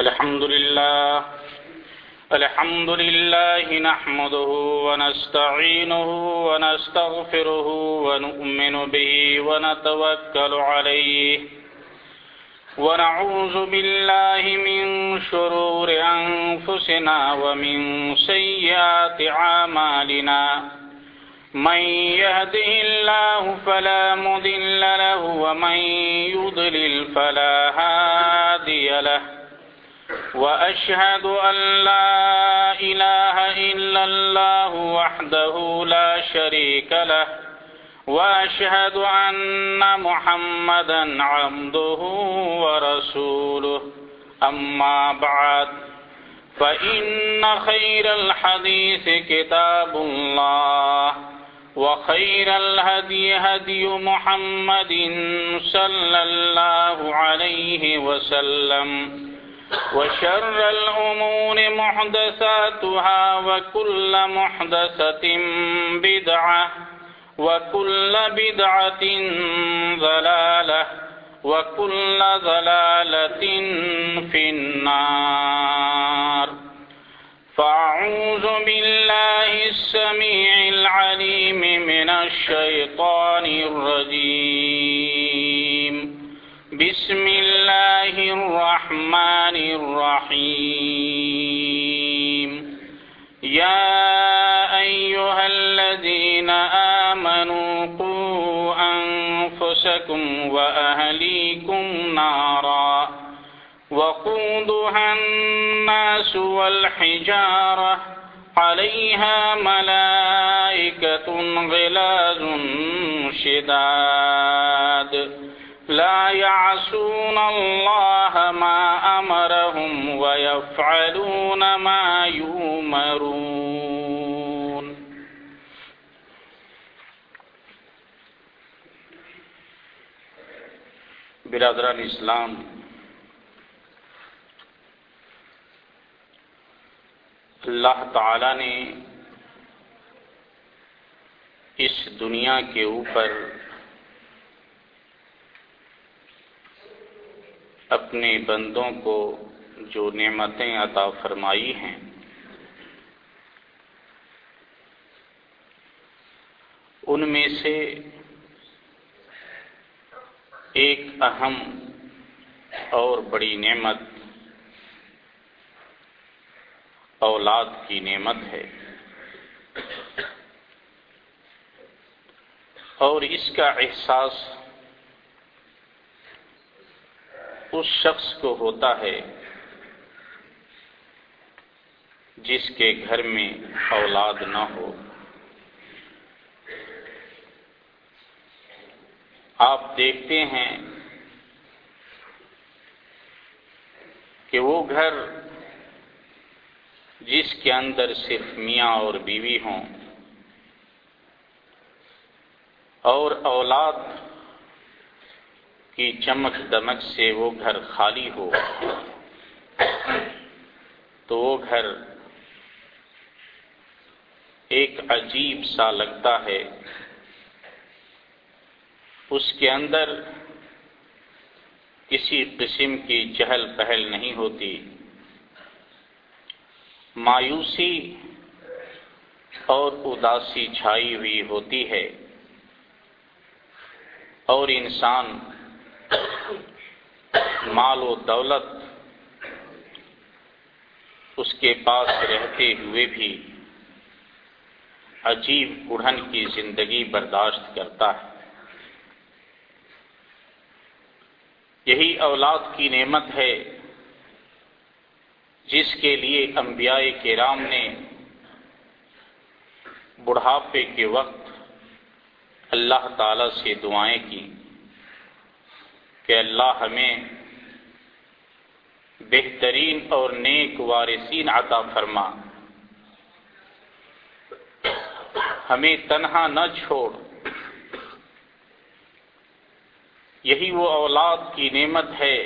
الحمد لله الحمد لله نحمده ونستعينه ونستغفره ونؤمن به ونتوكل عليه ونعوذ بالله من شرور أنفسنا ومن سيئات عامالنا من يهده الله فلا مذل له ومن يضلل فلا هادي له وأشهد أن لا إله إلا الله وحده لا شريك له وأشهد أن محمدا عمده ورسوله أما بعد فإن خير الحديث كتاب الله وخير الهدي هدي محمد صلى الله عليه وسلم وعلى وشر الأمور محدثاتها وكل محدثة بدعة وكل بدعة ظلالة وكل ظلالة في النار فأعوذ بالله السميع العليم من الشيطان الرجيم بسم الله الرحمن الرحيم يا أيها الذين آمنوا قوا أنفسكم وأهليكم نارا وقودها الناس والحجارة عليها ملائكة غلاز شداد لا يعصون الله ما ما أمرهم ويفعلون يؤمرون برادران برادر اللہ تعالی نے اس دنیا کے اوپر اپنے بندوں کو جو نعمتیں عطا فرمائی ہیں ان میں سے ایک اہم اور بڑی نعمت اولاد کی نعمت ہے اور اس کا احساس اس شخص کو ہوتا ہے جس کے گھر میں اولاد نہ ہو آپ دیکھتے ہیں کہ وہ گھر جس کے اندر صرف میاں اور بیوی ہوں اور اولاد کی چمک دمک سے وہ گھر خالی ہو تو وہ گھر ایک عجیب سا لگتا ہے اس کے اندر کسی قسم کی چہل پہل نہیں ہوتی مایوسی اور اداسی چھائی ہوئی ہوتی ہے اور انسان مال و دولت اس کے پاس رہتے ہوئے بھی عجیب بڑھن کی زندگی برداشت کرتا ہے یہی اولاد کی نعمت ہے جس کے لیے انبیاء کے رام نے بڑھاپے کے وقت اللہ تعالی سے دعائیں کی کہ اللہ ہمیں بہترین اور نیک وارثین عطا فرما ہمیں تنہا نہ چھوڑ یہی وہ اولاد کی نعمت ہے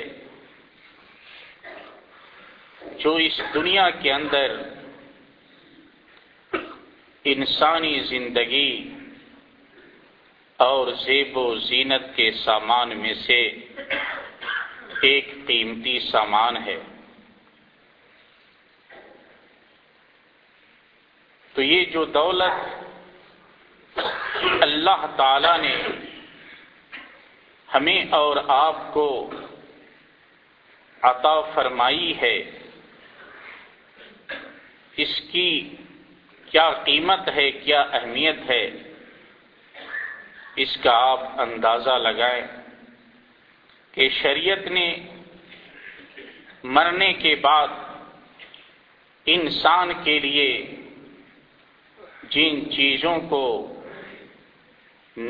جو اس دنیا کے اندر انسانی زندگی اور زیب و زینت کے سامان میں سے ایک قیمتی سامان ہے تو یہ جو دولت اللہ تعالی نے ہمیں اور آپ کو عطا فرمائی ہے اس کی کیا قیمت ہے کیا اہمیت ہے اس کا آپ اندازہ لگائیں کہ شریعت نے مرنے کے بعد انسان کے لیے جن چیزوں کو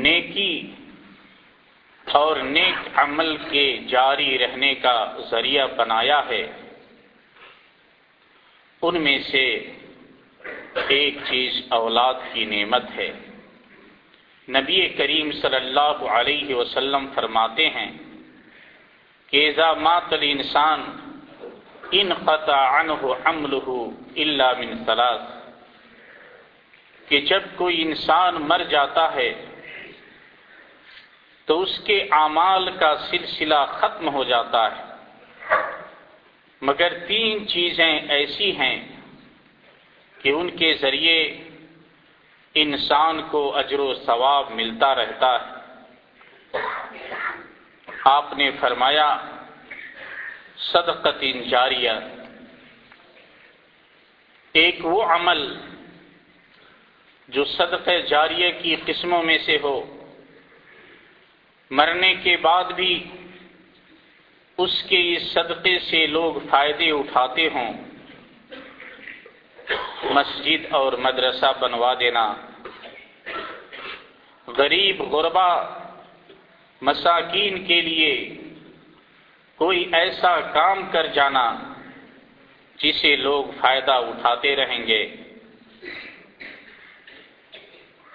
نیکی اور نیک عمل کے جاری رہنے کا ذریعہ بنایا ہے ان میں سے ایک چیز اولاد کی نعمت ہے نبی کریم صلی اللہ علیہ وسلم فرماتے ہیں کہ زا ماتل انسان ان قطع ان الا من ثلاث کہ جب کوئی انسان مر جاتا ہے تو اس کے اعمال کا سلسلہ ختم ہو جاتا ہے مگر تین چیزیں ایسی ہیں کہ ان کے ذریعے انسان کو اجر و ثواب ملتا رہتا ہے آپ نے فرمایا صدقت ان جاریہ ایک وہ عمل جو صدقہ جاریہ کی قسموں میں سے ہو مرنے کے بعد بھی اس کے اس صدقے سے لوگ فائدے اٹھاتے ہوں مسجد اور مدرسہ بنوا دینا غریب غربہ مساکین کے لیے کوئی ایسا کام کر جانا جسے لوگ فائدہ اٹھاتے رہیں گے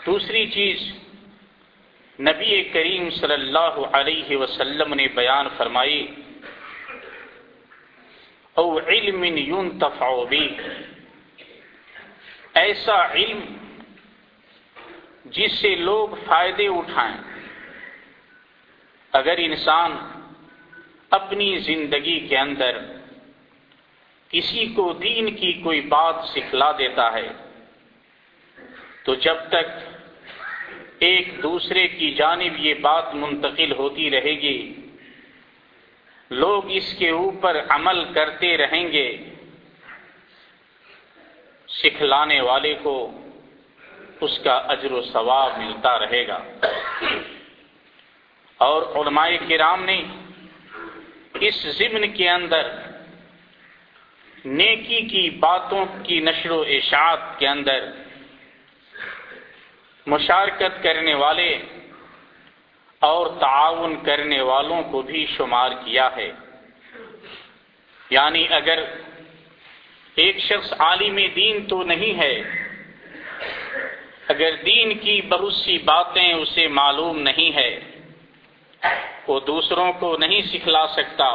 دوسری چیز نبی کریم صلی اللہ علیہ وسلم نے بیان فرمائی او علم ان یون ایسا علم جس سے لوگ فائدے اٹھائیں اگر انسان اپنی زندگی کے اندر کسی کو دین کی کوئی بات سکھلا دیتا ہے تو جب تک ایک دوسرے کی جانب یہ بات منتقل ہوتی رہے گی لوگ اس کے اوپر عمل کرتے رہیں گے سکھلانے والے کو اس کا اجر و ثواب ملتا رہے گا اور علماء کرام نے اس ضمن کے اندر نیکی کی باتوں کی نشر و اشاعت کے اندر مشارکت کرنے والے اور تعاون کرنے والوں کو بھی شمار کیا ہے یعنی اگر ایک شخص عالم دین تو نہیں ہے اگر دین کی بہت سی باتیں اسے معلوم نہیں ہے وہ دوسروں کو نہیں سکھلا سکتا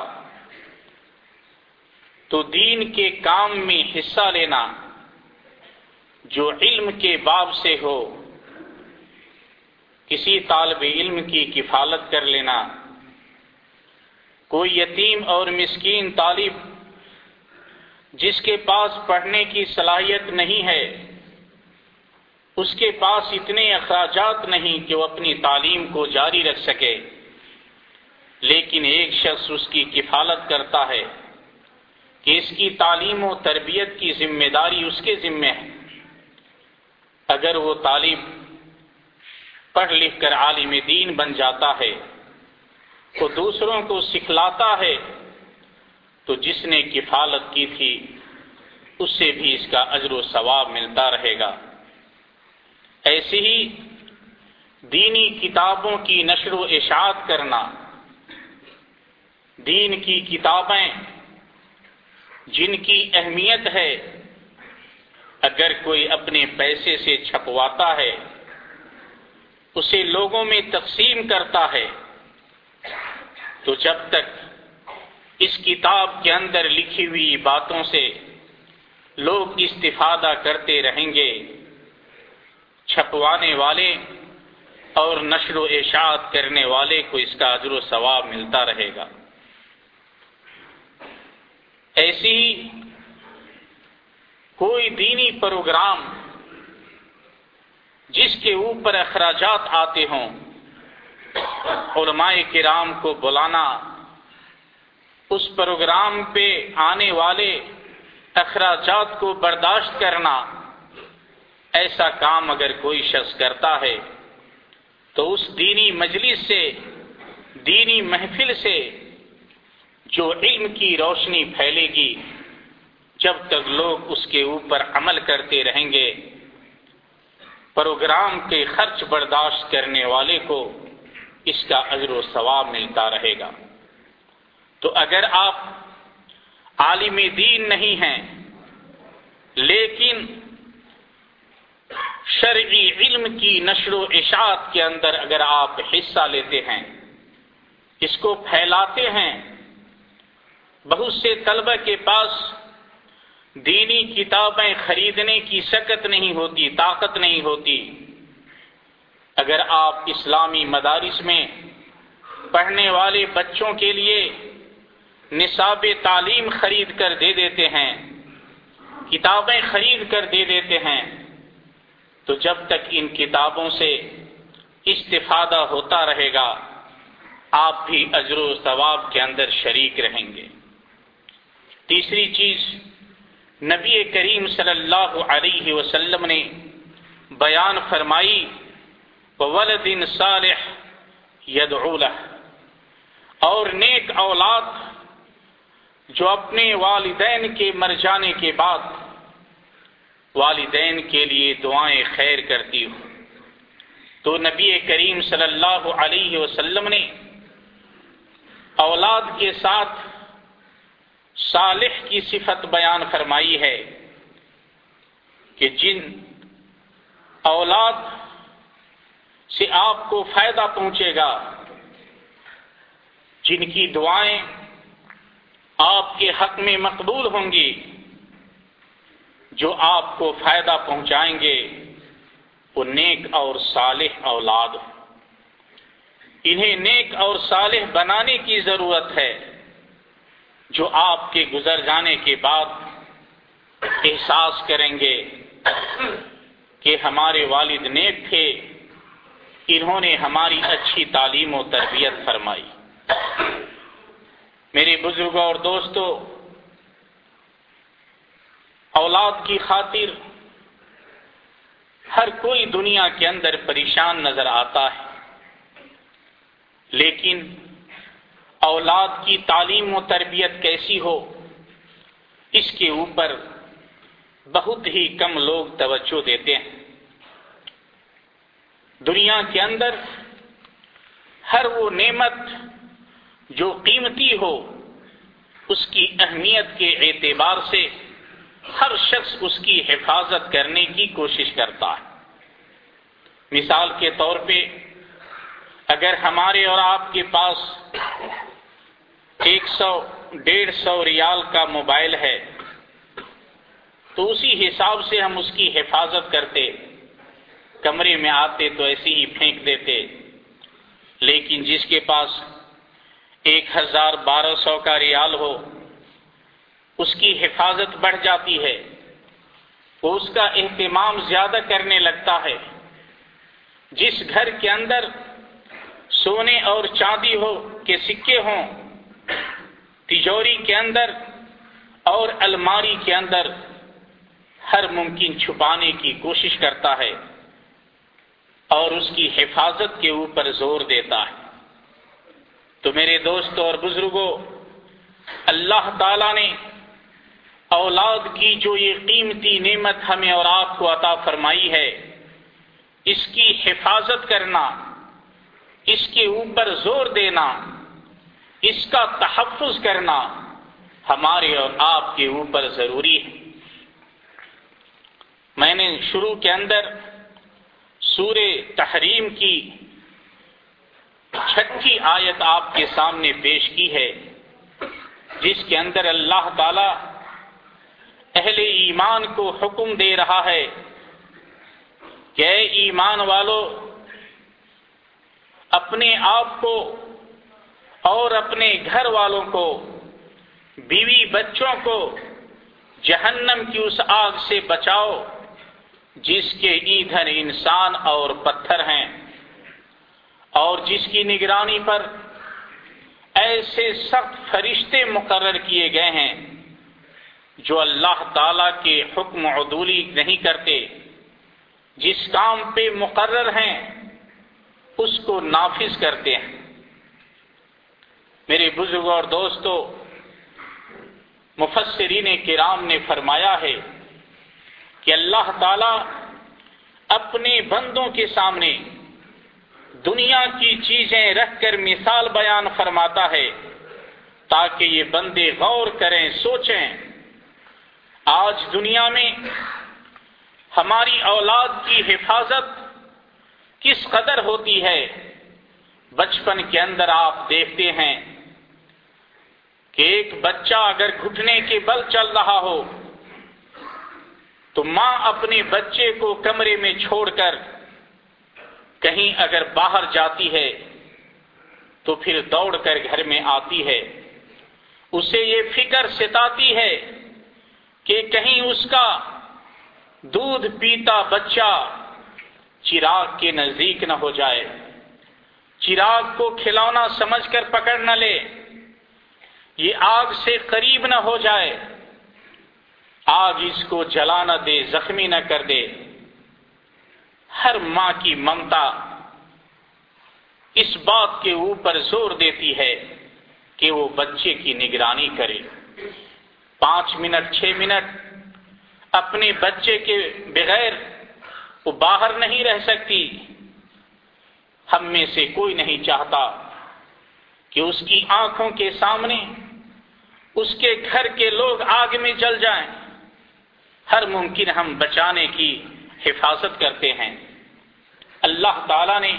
تو دین کے کام میں حصہ لینا جو علم کے باب سے ہو کسی طالب علم کی کفالت کر لینا کوئی یتیم اور مسکین طالب جس کے پاس پڑھنے کی صلاحیت نہیں ہے اس کے پاس اتنے اخراجات نہیں کہ وہ اپنی تعلیم کو جاری رکھ سکے لیکن ایک شخص اس کی کفالت کرتا ہے کہ اس کی تعلیم و تربیت کی ذمہ داری اس کے ذمے ہے اگر وہ تعلیم پڑھ لکھ کر عالم دین بن جاتا ہے تو دوسروں کو سکھلاتا ہے تو جس نے کفالت کی تھی اس سے بھی اس کا عجر و ثواب ملتا رہے گا ایسے ہی دینی کتابوں کی نشر و اشاعت کرنا دین کی کتابیں جن کی اہمیت ہے اگر کوئی اپنے پیسے سے چھپواتا ہے اسے لوگوں میں تقسیم کرتا ہے تو جب تک اس کتاب کے اندر لکھی ہوئی باتوں سے لوگ استفادہ کرتے رہیں گے چھپوانے والے اور نشر و اشاعت کرنے والے کو اس کا عجر و ثواب ملتا رہے گا ایسی کوئی دینی پروگرام جس کے اوپر اخراجات آتے ہوں علماء کرام کو بلانا اس پروگرام پہ آنے والے اخراجات کو برداشت کرنا ایسا کام اگر کوئی شخص کرتا ہے تو اس دینی مجلس سے دینی محفل سے جو علم کی روشنی پھیلے گی جب تک لوگ اس کے اوپر عمل کرتے رہیں گے پروگرام کے خرچ برداشت کرنے والے کو اس کا اذر و ثواب ملتا رہے گا تو اگر آپ عالم دین نہیں ہیں لیکن شرعی علم کی نشر و اشاعت کے اندر اگر آپ حصہ لیتے ہیں اس کو پھیلاتے ہیں بہت سے طلبہ کے پاس دینی کتابیں خریدنے کی شکت نہیں ہوتی طاقت نہیں ہوتی اگر آپ اسلامی مدارس میں پڑھنے والے بچوں کے لیے نصاب تعلیم خرید کر دے دیتے ہیں کتابیں خرید کر دے دیتے ہیں تو جب تک ان کتابوں سے استفادہ ہوتا رہے گا آپ بھی اجر و ثواب کے اندر شریک رہیں گے تیسری چیز نبی کریم صلی اللہ علیہ وسلم نے بیان فرمائی وارح صالح یدعولہ اور نیک اولاد جو اپنے والدین کے مر جانے کے بعد والدین کے لیے دعائیں خیر کرتی ہوں تو نبی کریم صلی اللہ علیہ وسلم نے اولاد کے ساتھ صالح کی صفت بیان فرمائی ہے کہ جن اولاد سے آپ کو فائدہ پہنچے گا جن کی دعائیں آپ کے حق میں مقبول ہوں گی جو آپ کو فائدہ پہنچائیں گے وہ نیک اور صالح اولاد انہیں نیک اور صالح بنانے کی ضرورت ہے جو آپ کے گزر جانے کے بعد احساس کریں گے کہ ہمارے والد نیک تھے انہوں نے ہماری اچھی تعلیم و تربیت فرمائی میرے بزرگوں اور دوستو اولاد کی خاطر ہر کوئی دنیا کے اندر پریشان نظر آتا ہے لیکن اولاد کی تعلیم و تربیت کیسی ہو اس کے اوپر بہت ہی کم لوگ توجہ دیتے ہیں دنیا کے اندر ہر وہ نعمت جو قیمتی ہو اس کی اہمیت کے اعتبار سے ہر شخص اس کی حفاظت کرنے کی کوشش کرتا ہے مثال کے طور پہ اگر ہمارے اور آپ کے پاس ایک سو ڈیڑھ سو ریال کا موبائل ہے تو اسی حساب سے ہم اس کی حفاظت کرتے کمرے میں آتے تو ایسے ہی پھینک دیتے لیکن جس کے پاس ایک ہزار بارہ سو کا ریال ہو اس کی حفاظت بڑھ جاتی ہے وہ اس کا اہتمام زیادہ کرنے لگتا ہے جس گھر کے اندر سونے اور چاندی ہو کے سکے ہوں تجوری کے اندر اور الماری کے اندر ہر ممکن چھپانے کی کوشش کرتا ہے اور اس کی حفاظت کے اوپر زور دیتا ہے تو میرے دوست اور بزرگوں اللہ تعالی نے اولاد کی جو یہ قیمتی نعمت ہمیں اور آپ کو عطا فرمائی ہے اس کی حفاظت کرنا اس کے اوپر زور دینا اس کا تحفظ کرنا ہمارے اور آپ کے اوپر ضروری ہے میں نے شروع کے اندر سور تحریم کی چھٹی آیت آپ کے سامنے پیش کی ہے جس کے اندر اللہ تعالی اہل ایمان کو حکم دے رہا ہے کہ اے ایمان والو اپنے آپ کو اور اپنے گھر والوں کو بیوی بچوں کو جہنم کی اس آگ سے بچاؤ جس کے ایندھن انسان اور پتھر ہیں اور جس کی نگرانی پر ایسے سخت فرشتے مقرر کیے گئے ہیں جو اللہ تعالی کے حکم عدولی نہیں کرتے جس کام پہ مقرر ہیں اس کو نافذ کرتے ہیں میرے بزرگ اور دوستو مفسرین کرام نے فرمایا ہے کہ اللہ تعالی اپنے بندوں کے سامنے دنیا کی چیزیں رکھ کر مثال بیان فرماتا ہے تاکہ یہ بندے غور کریں سوچیں آج دنیا میں ہماری اولاد کی حفاظت کس قدر ہوتی ہے بچپن کے اندر آپ دیکھتے ہیں کہ ایک بچہ اگر گھٹنے کے بل چل رہا ہو تو ماں اپنے بچے کو کمرے میں چھوڑ کر کہیں اگر باہر جاتی ہے تو پھر دوڑ کر گھر میں آتی ہے اسے یہ فکر ستاتی ہے کہ کہیں اس کا دودھ پیتا بچہ چراغ کے نزدیک نہ ہو جائے چراغ کو کھلونا سمجھ کر پکڑ نہ لے یہ آگ سے قریب نہ ہو جائے آگ اس کو جلا نہ دے زخمی نہ کر دے ہر ماں کی ممتا اس بات کے اوپر زور دیتی ہے کہ وہ بچے کی نگرانی کرے پانچ منٹ چھ منٹ اپنے بچے کے بغیر وہ باہر نہیں رہ سکتی ہم میں سے کوئی نہیں چاہتا کہ اس کی آنکھوں کے سامنے اس کے گھر کے لوگ آگ میں جل جائیں ہر ممکن ہم بچانے کی حفاظت کرتے ہیں اللہ تعالی نے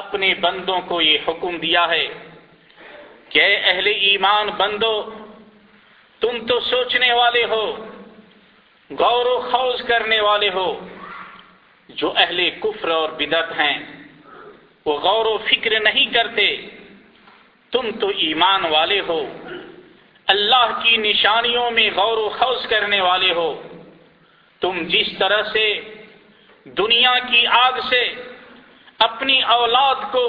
اپنے بندوں کو یہ حکم دیا ہے کہ اے اہل ایمان بندو تم تو سوچنے والے ہو غور و خوض کرنے والے ہو جو اہل کفر اور بدت ہیں وہ غور و فکر نہیں کرتے تم تو ایمان والے ہو اللہ کی نشانیوں میں غور و خوض کرنے والے ہو تم جس طرح سے دنیا کی آگ سے اپنی اولاد کو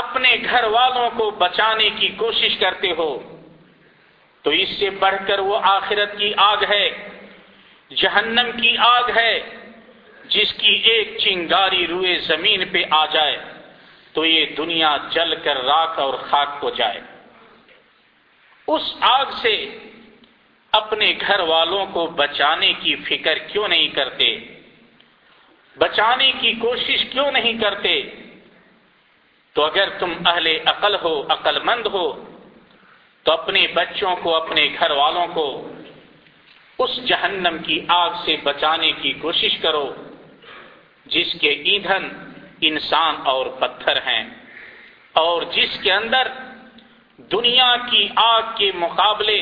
اپنے گھر والوں کو بچانے کی کوشش کرتے ہو تو اس سے بڑھ کر وہ آخرت کی آگ ہے جہنم کی آگ ہے جس کی ایک چنگاری روئے زمین پہ آ جائے تو یہ دنیا جل کر راک اور خاک کو جائے اس آگ سے اپنے گھر والوں کو بچانے کی فکر کیوں نہیں کرتے بچانے کی کوشش کیوں نہیں کرتے تو اگر تم اہل عقل ہو عقل مند ہو تو اپنے بچوں کو اپنے گھر والوں کو اس جہنم کی آگ سے بچانے کی کوشش کرو جس کے ایندھن انسان اور پتھر ہیں اور جس کے اندر دنیا کی آگ کے مقابلے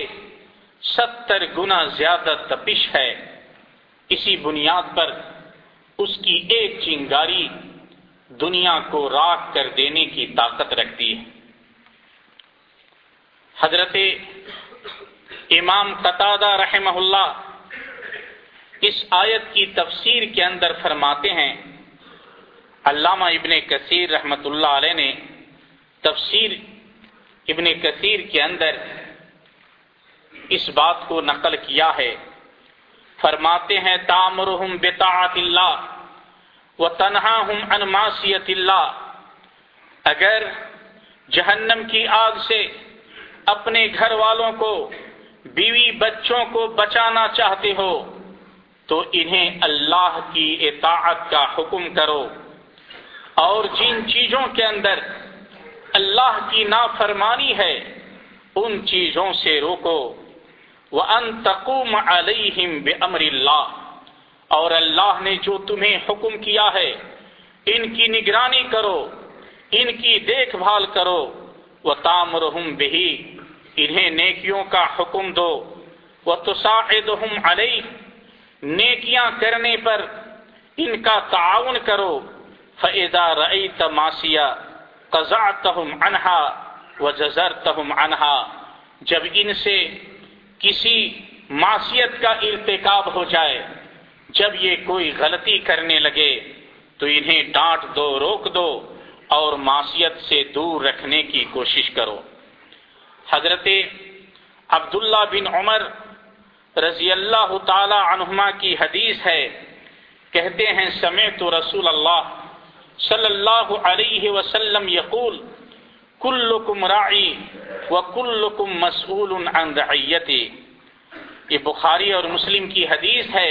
ستر گنا زیادہ تپش ہے اسی بنیاد پر اس کی ایک چنگاری دنیا کو راک کر دینے کی طاقت رکھتی ہے حضرت امام قطع رحمہ اللہ اس آیت کی تفسیر کے اندر فرماتے ہیں علامہ ابن کثیر رحمت اللہ علیہ نے تفسیر ابن کثیر کے اندر اس بات کو نقل کیا ہے فرماتے ہیں بطاعت اللہ تنہا اگر جہنم کی آگ سے اپنے گھر والوں کو بیوی بچوں کو بچانا چاہتے ہو تو انہیں اللہ کی اطاعت کا حکم کرو اور جن چیزوں کے اندر اللہ کی نافرمانی ہے ان چیزوں سے روکو وہ علیہم علیہ اللہ اور اللہ نے جو تمہیں حکم کیا ہے ان کی نگرانی کرو ان کی دیکھ بھال کرو وہ تامر بہی انہیں نیکیوں کا حکم دو وہ تو علیہ نیکیاں کرنے پر ان کا تعاون کرو رئی تماسیہ انہا و جزر تہم انہا جب ان سے کسی معصیت کا ارتکاب ہو جائے جب یہ کوئی غلطی کرنے لگے تو انہیں ڈانٹ دو روک دو اور معصیت سے دور رکھنے کی کوشش کرو حضرت عبداللہ بن عمر رضی اللہ تعالی عنہما کی حدیث ہے کہتے ہیں سمے تو رسول اللہ صلی اللہ علیہ وسلم یقول کلکم رائی و کلکم مسعول عن رعیتی یہ بخاری اور مسلم کی حدیث ہے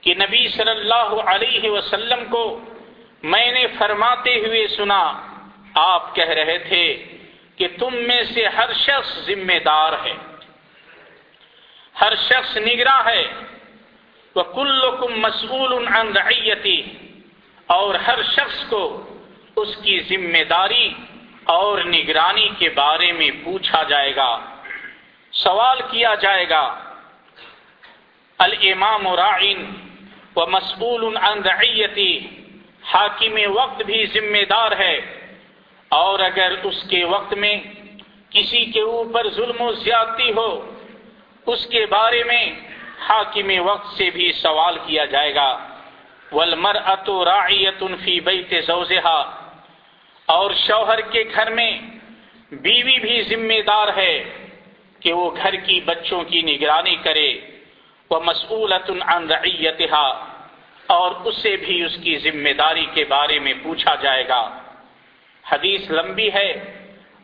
کہ نبی صلی اللہ علیہ وسلم کو میں نے فرماتے ہوئے سنا آپ کہہ رہے تھے کہ تم میں سے ہر شخص ذمہ دار ہے ہر شخص نگراں ہے وہ کلکم مسعول النگ رعیتی اور ہر شخص کو اس کی ذمہ داری اور نگرانی کے بارے میں پوچھا جائے گا سوال کیا جائے گا الامام و و مصبول ان حاکم وقت بھی ذمہ دار ہے اور اگر اس کے وقت میں کسی کے اوپر ظلم و زیادتی ہو اس کے بارے میں حاکم وقت سے بھی سوال کیا جائے گا اتو رایت الفی زوزہا اور شوہر کے گھر میں بیوی بھی ذمہ دار ہے کہ وہ گھر کی بچوں کی نگرانی کرے وہ مصعولت عن رعیتہا اور اسے بھی اس کی ذمہ داری کے بارے میں پوچھا جائے گا حدیث لمبی ہے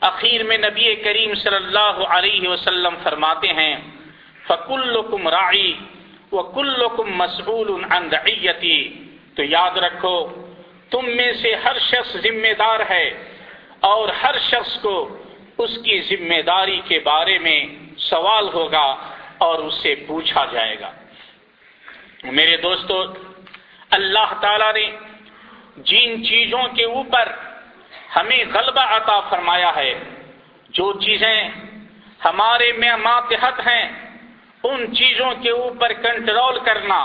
اخیر میں نبی کریم صلی اللہ علیہ وسلم فرماتے ہیں فکل کم کلکم عَنْ دَعِيَّتِ تو یاد رکھو تم میں سے ہر شخص ذمہ دار ہے اور ہر شخص کو اس کی ذمہ داری کے بارے میں سوال ہوگا اور اس سے پوچھا جائے گا میرے دوستو اللہ تعالی نے جن چیزوں کے اوپر ہمیں غلبہ عطا فرمایا ہے جو چیزیں ہمارے میں ماتحت ہیں ان چیزوں کے اوپر کنٹرول کرنا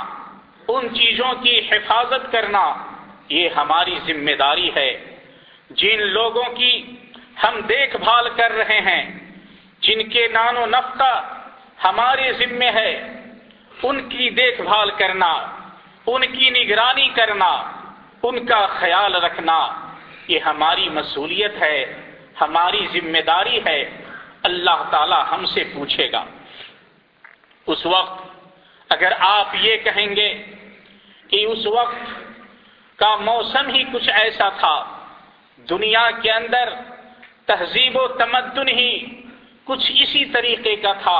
ان چیزوں کی حفاظت کرنا یہ ہماری ذمہ داری ہے جن لوگوں کی ہم دیکھ بھال کر رہے ہیں جن کے نان و نفقہ ہمارے ذمے ہے ان کی دیکھ بھال کرنا ان کی نگرانی کرنا ان کا خیال رکھنا یہ ہماری مصولیت ہے ہماری ذمہ داری ہے اللہ تعالی ہم سے پوچھے گا اس وقت اگر آپ یہ کہیں گے کہ اس وقت کا موسم ہی کچھ ایسا تھا دنیا کے اندر تہذیب و تمدن ہی کچھ اسی طریقے کا تھا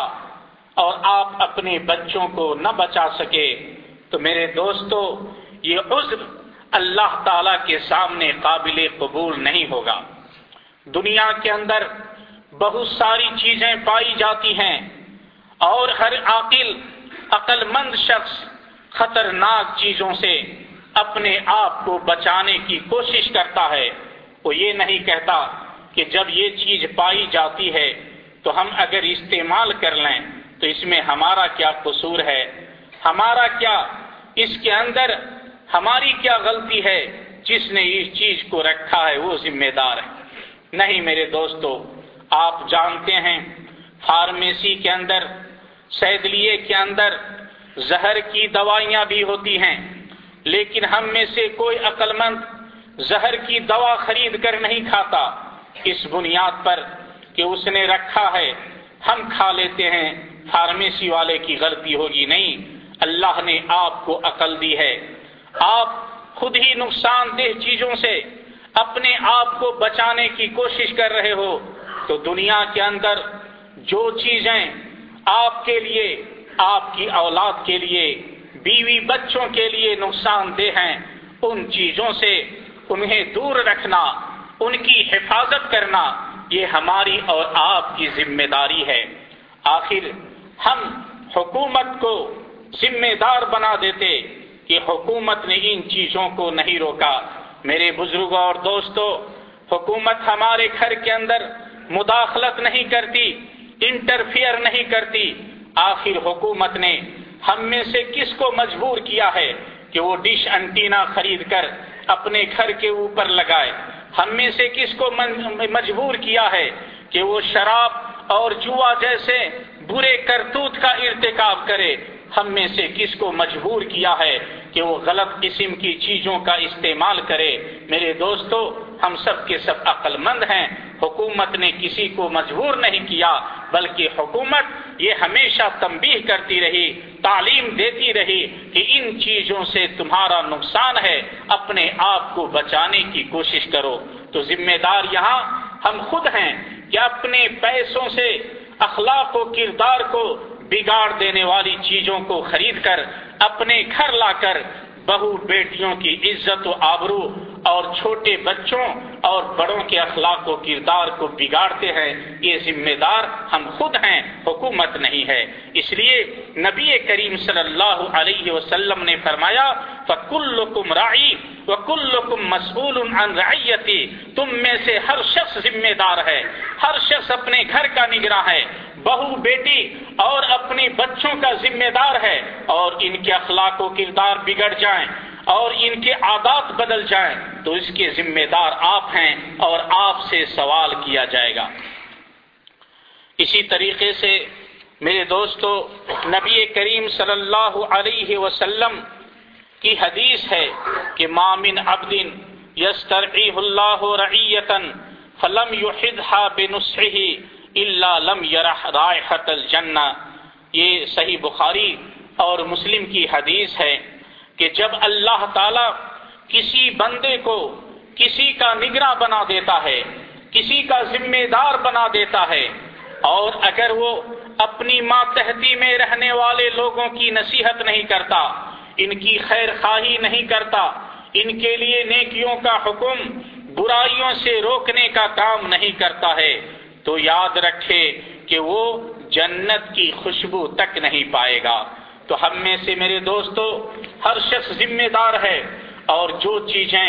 اور آپ اپنے بچوں کو نہ بچا سکے تو میرے دوستو یہ عزر اللہ تعالی کے سامنے قابل قبول نہیں ہوگا دنیا کے اندر بہت ساری چیزیں پائی جاتی ہیں اور ہر عاقل عقل مند شخص خطرناک چیزوں سے اپنے آپ کو بچانے کی کوشش کرتا ہے وہ یہ نہیں کہتا کہ جب یہ چیز پائی جاتی ہے تو ہم اگر استعمال کر لیں تو اس میں ہمارا کیا قصور ہے ہمارا کیا اس کے اندر ہماری کیا غلطی ہے جس نے اس چیز کو رکھا ہے وہ ذمہ دار ہے نہیں میرے دوستو آپ جانتے ہیں فارمیسی کے اندر کے اندر زہر کی دوائیاں بھی ہوتی ہیں لیکن ہم میں سے کوئی مند زہر کی دوا خرید کر نہیں کھاتا اس بنیاد پر کہ اس نے رکھا ہے ہم کھا لیتے ہیں فارمیسی والے کی غلطی ہوگی نہیں اللہ نے آپ کو عقل دی ہے آپ خود ہی نقصان دہ چیزوں سے اپنے آپ کو بچانے کی کوشش کر رہے ہو تو دنیا کے اندر جو چیزیں آپ کے لیے آپ کی اولاد کے لیے بیوی بچوں کے لیے نقصان دہ ہیں ان چیزوں سے انہیں دور رکھنا ان کی حفاظت کرنا یہ ہماری اور آپ کی ذمہ داری ہے آخر ہم حکومت کو ذمہ دار بنا دیتے کہ حکومت نے ان چیزوں کو نہیں روکا میرے بزرگوں اور دوستو حکومت ہمارے گھر کے اندر مداخلت نہیں کرتی انٹرفیئر نہیں کرتی آخر حکومت نے ہم میں سے کس کو مجبور کیا ہے کہ وہ ڈش انٹینا خرید کر اپنے گھر کے اوپر لگائے ہم میں سے کس کو مجبور کیا ہے کہ وہ شراب اور جوا جیسے برے کرتوت کا ارتکاب کرے ہم میں سے کس کو مجبور کیا ہے کہ وہ غلط قسم کی چیزوں کا استعمال کرے میرے دوستو ہم سب کے سب عقل مند ہیں حکومت نے کسی کو مجبور نہیں کیا بلکہ حکومت یہ ہمیشہ تنبیہ کرتی رہی تعلیم دیتی رہی کہ ان چیزوں سے تمہارا نقصان ہے اپنے آپ کو بچانے کی کوشش کرو تو ذمہ دار یہاں ہم خود ہیں کہ اپنے پیسوں سے اخلاق و کردار کو بگاڑ دینے والی چیزوں کو خرید کر اپنے گھر لا کر بہو بیٹیوں کی عزت و آبرو اور چھوٹے بچوں اور بڑوں کے اخلاق و کردار کو بگاڑتے ہیں یہ ذمہ دار ہم خود ہیں حکومت نہیں ہے اس لیے نبی کریم صلی اللہ علیہ وسلم نے فرمایا فَكُلُّكُمْ رَعِي رائی و کلکم مشغولتی تم میں سے ہر شخص ذمہ دار ہے ہر شخص اپنے گھر کا نگراں ہے بہو بیٹی اور اپنے بچوں کا ذمہ دار ہے اور ان کے اخلاق و کردار بگڑ جائیں اور ان کے عادات بدل جائیں تو اس کے ذمہ دار آپ ہیں اور آپ سے سوال کیا جائے گا اسی طریقے سے میرے دوستو نبی کریم صلی اللہ علیہ وسلم کی حدیث ہے کہ مامن اب دن اللہ رعیتن فلم الا لم یرح رائے الجنہ یہ صحیح بخاری اور مسلم کی حدیث ہے کہ جب اللہ تعالی کسی بندے کو کسی کا نگراں بنا دیتا ہے کسی کا ذمہ دار بنا دیتا ہے اور اگر وہ اپنی ماتحتی میں رہنے والے لوگوں کی نصیحت نہیں کرتا ان کی خیر خواہی نہیں کرتا ان کے لیے نیکیوں کا حکم برائیوں سے روکنے کا کام نہیں کرتا ہے تو یاد رکھے کہ وہ جنت کی خوشبو تک نہیں پائے گا تو ہم میں سے میرے دوستو ہر شخص ذمہ دار ہے اور جو چیزیں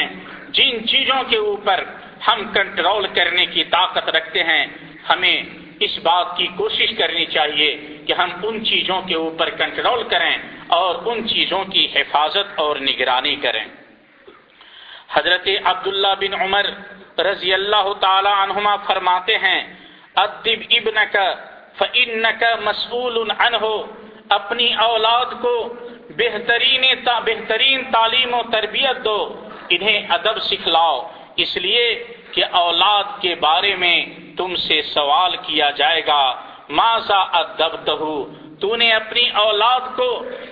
جن چیزوں کے اوپر ہم کنٹرول کرنے کی طاقت رکھتے ہیں ہمیں اس بات کی کوشش کرنی چاہیے کہ ہم ان چیزوں کے اوپر کنٹرول کریں اور ان چیزوں کی حفاظت اور نگرانی کریں حضرت عبداللہ بن عمر رضی اللہ تعالی عنہما فرماتے ہیں ادب ابن کا کا ہو اپنی اولاد کو بہترین بہترین تعلیم و تربیت دو انہیں ادب سکھلاؤ اس لیے کہ اولاد کے بارے میں تم سے سوال کیا جائے گا ماسا ادب تو نے اپنی اولاد کو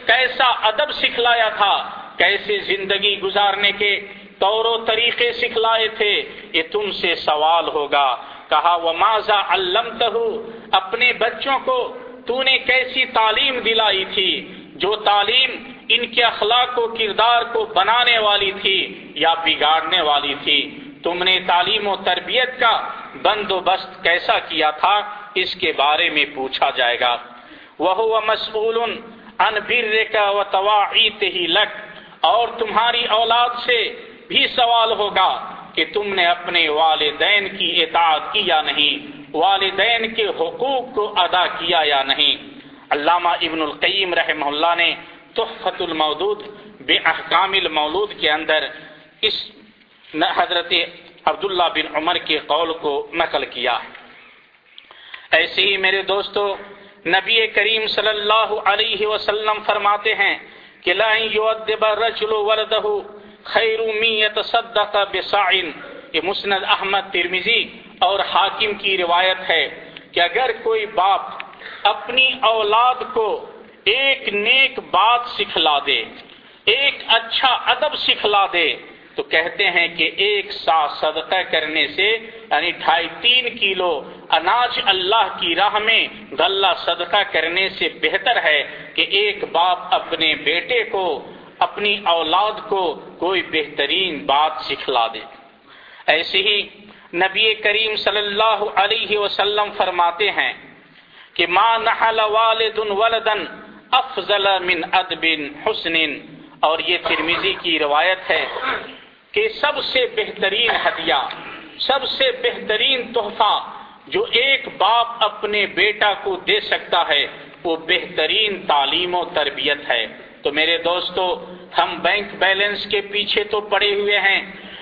کیسا ادب سکھلایا تھا کیسے زندگی گزارنے کے طور و طریقے سکھلائے تھے یہ تم سے سوال ہوگا کہا وہ ماضا علم اپنے بچوں کو تو نے کیسی تعلیم دلائی تھی جو تعلیم ان کے اخلاق و کردار کو بنانے والی تھی یا بگاڑنے والی تھی تم نے تعلیم و تربیت کا بندوبست کیسا کیا تھا اس کے بارے میں پوچھا جائے گا وہ مصمول انبیر ریکا ویتے ہی لک اور تمہاری اولاد سے بھی سوال ہوگا کہ تم نے اپنے والدین کی اطاعت کی یا نہیں والدین کے حقوق کو ادا کیا یا نہیں علامہ ابن القیم رحمہ اللہ نے تحفت المودود بے احکام المولود کے اندر اس حضرت عبداللہ بن عمر کے قول کو نقل کیا ایسے ہی میرے دوستو نبی کریم صلی اللہ علیہ وسلم فرماتے ہیں کہ لَن يُعَدِّبَ الرَّجُلُ وَرَدَهُ خیر بسائن صدقہ مسند احمد ترمیزی اور حاکم کی روایت ہے کہ اگر کوئی باپ اپنی اولاد کو ایک نیک بات سکھلا دے ایک اچھا ادب سکھلا دے تو کہتے ہیں کہ ایک سا صدقہ کرنے سے یعنی ڈھائی تین کلو اناج اللہ کی راہ میں غلہ صدقہ کرنے سے بہتر ہے کہ ایک باپ اپنے بیٹے کو اپنی اولاد کو کوئی بہترین بات سکھلا دے ایسے ہی نبی کریم صلی اللہ علیہ وسلم فرماتے ہیں کہ ماں حسن اور یہ ترمیزی کی روایت ہے کہ سب سے بہترین ہتھیار سب سے بہترین تحفہ جو ایک باپ اپنے بیٹا کو دے سکتا ہے وہ بہترین تعلیم و تربیت ہے تو میرے دوستو ہم بینک بیلنس کے پیچھے تو پڑے ہوئے ہیں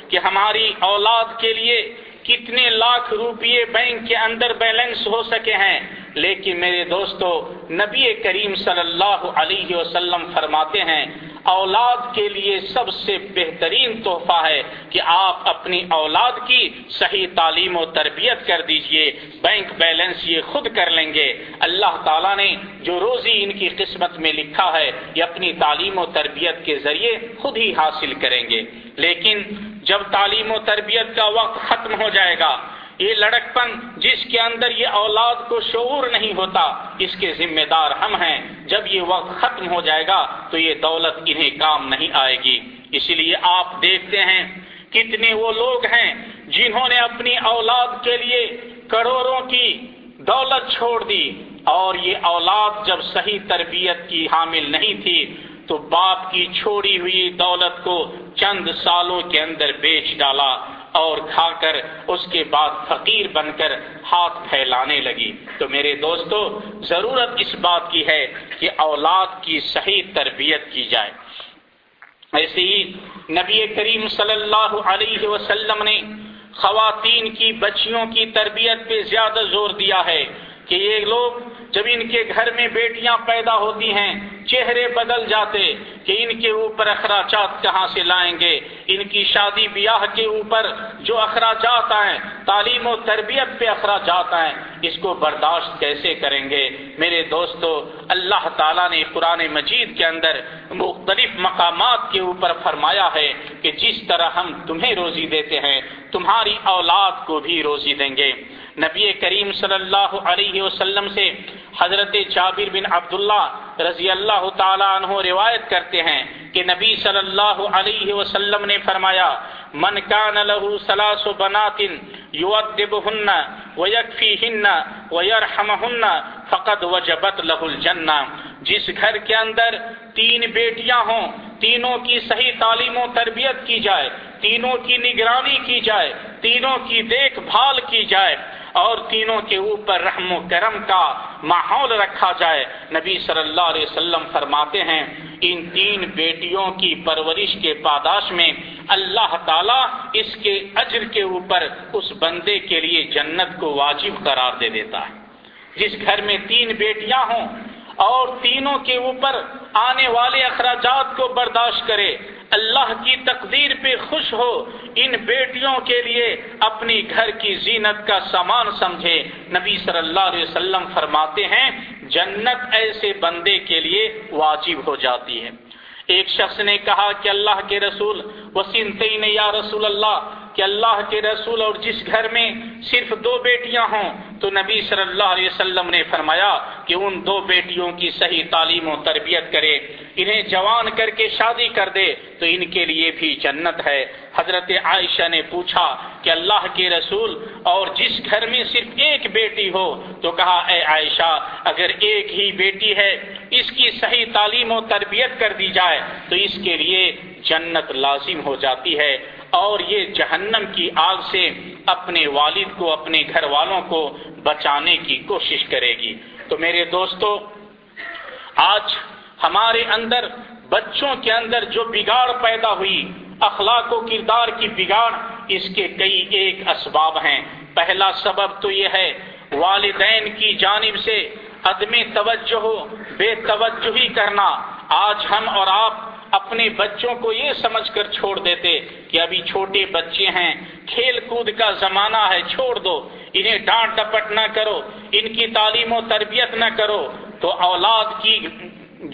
کہ ہماری اولاد کے لیے کتنے لاکھ روپیے بینک کے اندر بیلنس ہو سکے ہیں لیکن میرے دوستو نبی کریم صلی اللہ علیہ وسلم فرماتے ہیں اولاد کے لیے سب سے بہترین تحفہ ہے کہ آپ اپنی اولاد کی صحیح تعلیم و تربیت کر دیجئے بینک بیلنس یہ خود کر لیں گے اللہ تعالیٰ نے جو روزی ان کی قسمت میں لکھا ہے یہ اپنی تعلیم و تربیت کے ذریعے خود ہی حاصل کریں گے لیکن جب تعلیم و تربیت کا وقت ختم ہو جائے گا یہ لڑک پن جس کے اندر یہ اولاد کو شعور نہیں ہوتا اس کے ذمہ دار ہم ہیں جب یہ وقت ختم ہو جائے گا تو یہ دولت انہیں کام نہیں آئے گی اس لیے آپ دیکھتے ہیں کتنے وہ لوگ ہیں جنہوں نے اپنی اولاد کے لیے کروڑوں کی دولت چھوڑ دی اور یہ اولاد جب صحیح تربیت کی حامل نہیں تھی تو باپ کی چھوڑی ہوئی دولت کو چند سالوں کے اندر بیچ ڈالا اور کھا کر اس کے بعد فقیر بن کر ہاتھ پھیلانے لگی تو میرے دوستو ضرورت اس بات کی ہے کہ اولاد کی صحیح تربیت کی جائے ایسے ہی نبی کریم صلی اللہ علیہ وسلم نے خواتین کی بچیوں کی تربیت پہ زیادہ زور دیا ہے کہ یہ لوگ جب ان کے گھر میں بیٹیاں پیدا ہوتی ہیں چہرے بدل جاتے کہ ان کے اوپر اخراجات کہاں سے لائیں گے ان کی شادی بیاہ کے اوپر جو اخراجات آئیں تعلیم و تربیت پہ اخراجات آئیں اس کو برداشت کیسے کریں گے میرے دوستو اللہ تعالیٰ نے قرآن مجید کے اندر مختلف مقامات کے اوپر فرمایا ہے کہ جس طرح ہم تمہیں روزی دیتے ہیں تمہاری اولاد کو بھی روزی دیں گے نبی کریم صلی اللہ علیہ وسلم سے حضرت جابر بن عبداللہ رضی اللہ تعالیٰ عنہ روایت کرتے ہیں کہ نبی صلی اللہ علیہ وسلم نے فرمایا من کان لہو سلاس و وجبت لہو الجنہ جس گھر کے اندر تین بیٹیاں ہوں تینوں کی صحیح تعلیم و تربیت کی جائے تینوں کی نگرانی کی جائے تینوں کی دیکھ بھال کی جائے اور تینوں کے اوپر رحم و کرم کا ماحول رکھا جائے نبی صلی اللہ علیہ وسلم فرماتے ہیں ان تین بیٹیوں کی پرورش کے پاداش میں اللہ تعالیٰ اس کے اجر کے اوپر اس بندے کے لیے جنت کو واجب قرار دے دیتا ہے جس گھر میں تین بیٹیاں ہوں اور تینوں کے اوپر آنے والے اخراجات کو برداشت کرے اللہ کی تقدیر پہ خوش ہو ان بیٹیوں کے لیے اپنی گھر کی زینت کا سامان سمجھے نبی صلی اللہ علیہ وسلم فرماتے ہیں جنت ایسے بندے کے لیے واجب ہو جاتی ہے ایک شخص نے کہا کہ اللہ کے رسول وسیم تین یا رسول اللہ کہ اللہ کے رسول اور جس گھر میں صرف دو بیٹیاں ہوں تو نبی صلی اللہ علیہ وسلم نے فرمایا کہ ان دو بیٹیوں کی صحیح تعلیم و تربیت کرے انہیں جوان کر کے شادی کر دے تو ان کے لیے بھی جنت ہے حضرت عائشہ نے پوچھا کہ اللہ کے رسول اور جس گھر میں صرف ایک بیٹی ہو تو کہا اے عائشہ اگر ایک ہی بیٹی ہے اس کی صحیح تعلیم و تربیت کر دی جائے تو اس کے لیے جنت لازم ہو جاتی ہے اور یہ جہنم کی آگ سے اپنے والد کو اپنے گھر والوں کو بچانے کی کوشش کرے گی تو میرے دوستو آج ہمارے اندر بچوں کے اندر جو بگاڑ پیدا ہوئی اخلاق و کردار کی بگاڑ اس کے کئی ایک اسباب ہیں پہلا سبب تو یہ ہے والدین کی جانب سے عدم توجہ بے توجہی کرنا آج ہم اور آپ اپنے بچوں کو یہ سمجھ کر چھوڑ دیتے کہ ابھی چھوٹے بچے ہیں کھیل کود کا زمانہ ہے چھوڑ دو انہیں ڈانٹ ڈپٹ نہ کرو ان کی تعلیم و تربیت نہ کرو تو اولاد کی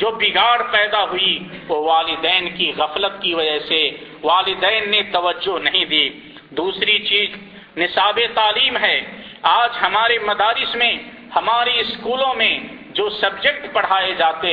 جو بگاڑ پیدا ہوئی وہ والدین کی غفلت کی وجہ سے والدین نے توجہ نہیں دی دوسری چیز نصاب تعلیم ہے آج ہمارے مدارس میں ہمارے اسکولوں میں جو سبجیکٹ پڑھائے جاتے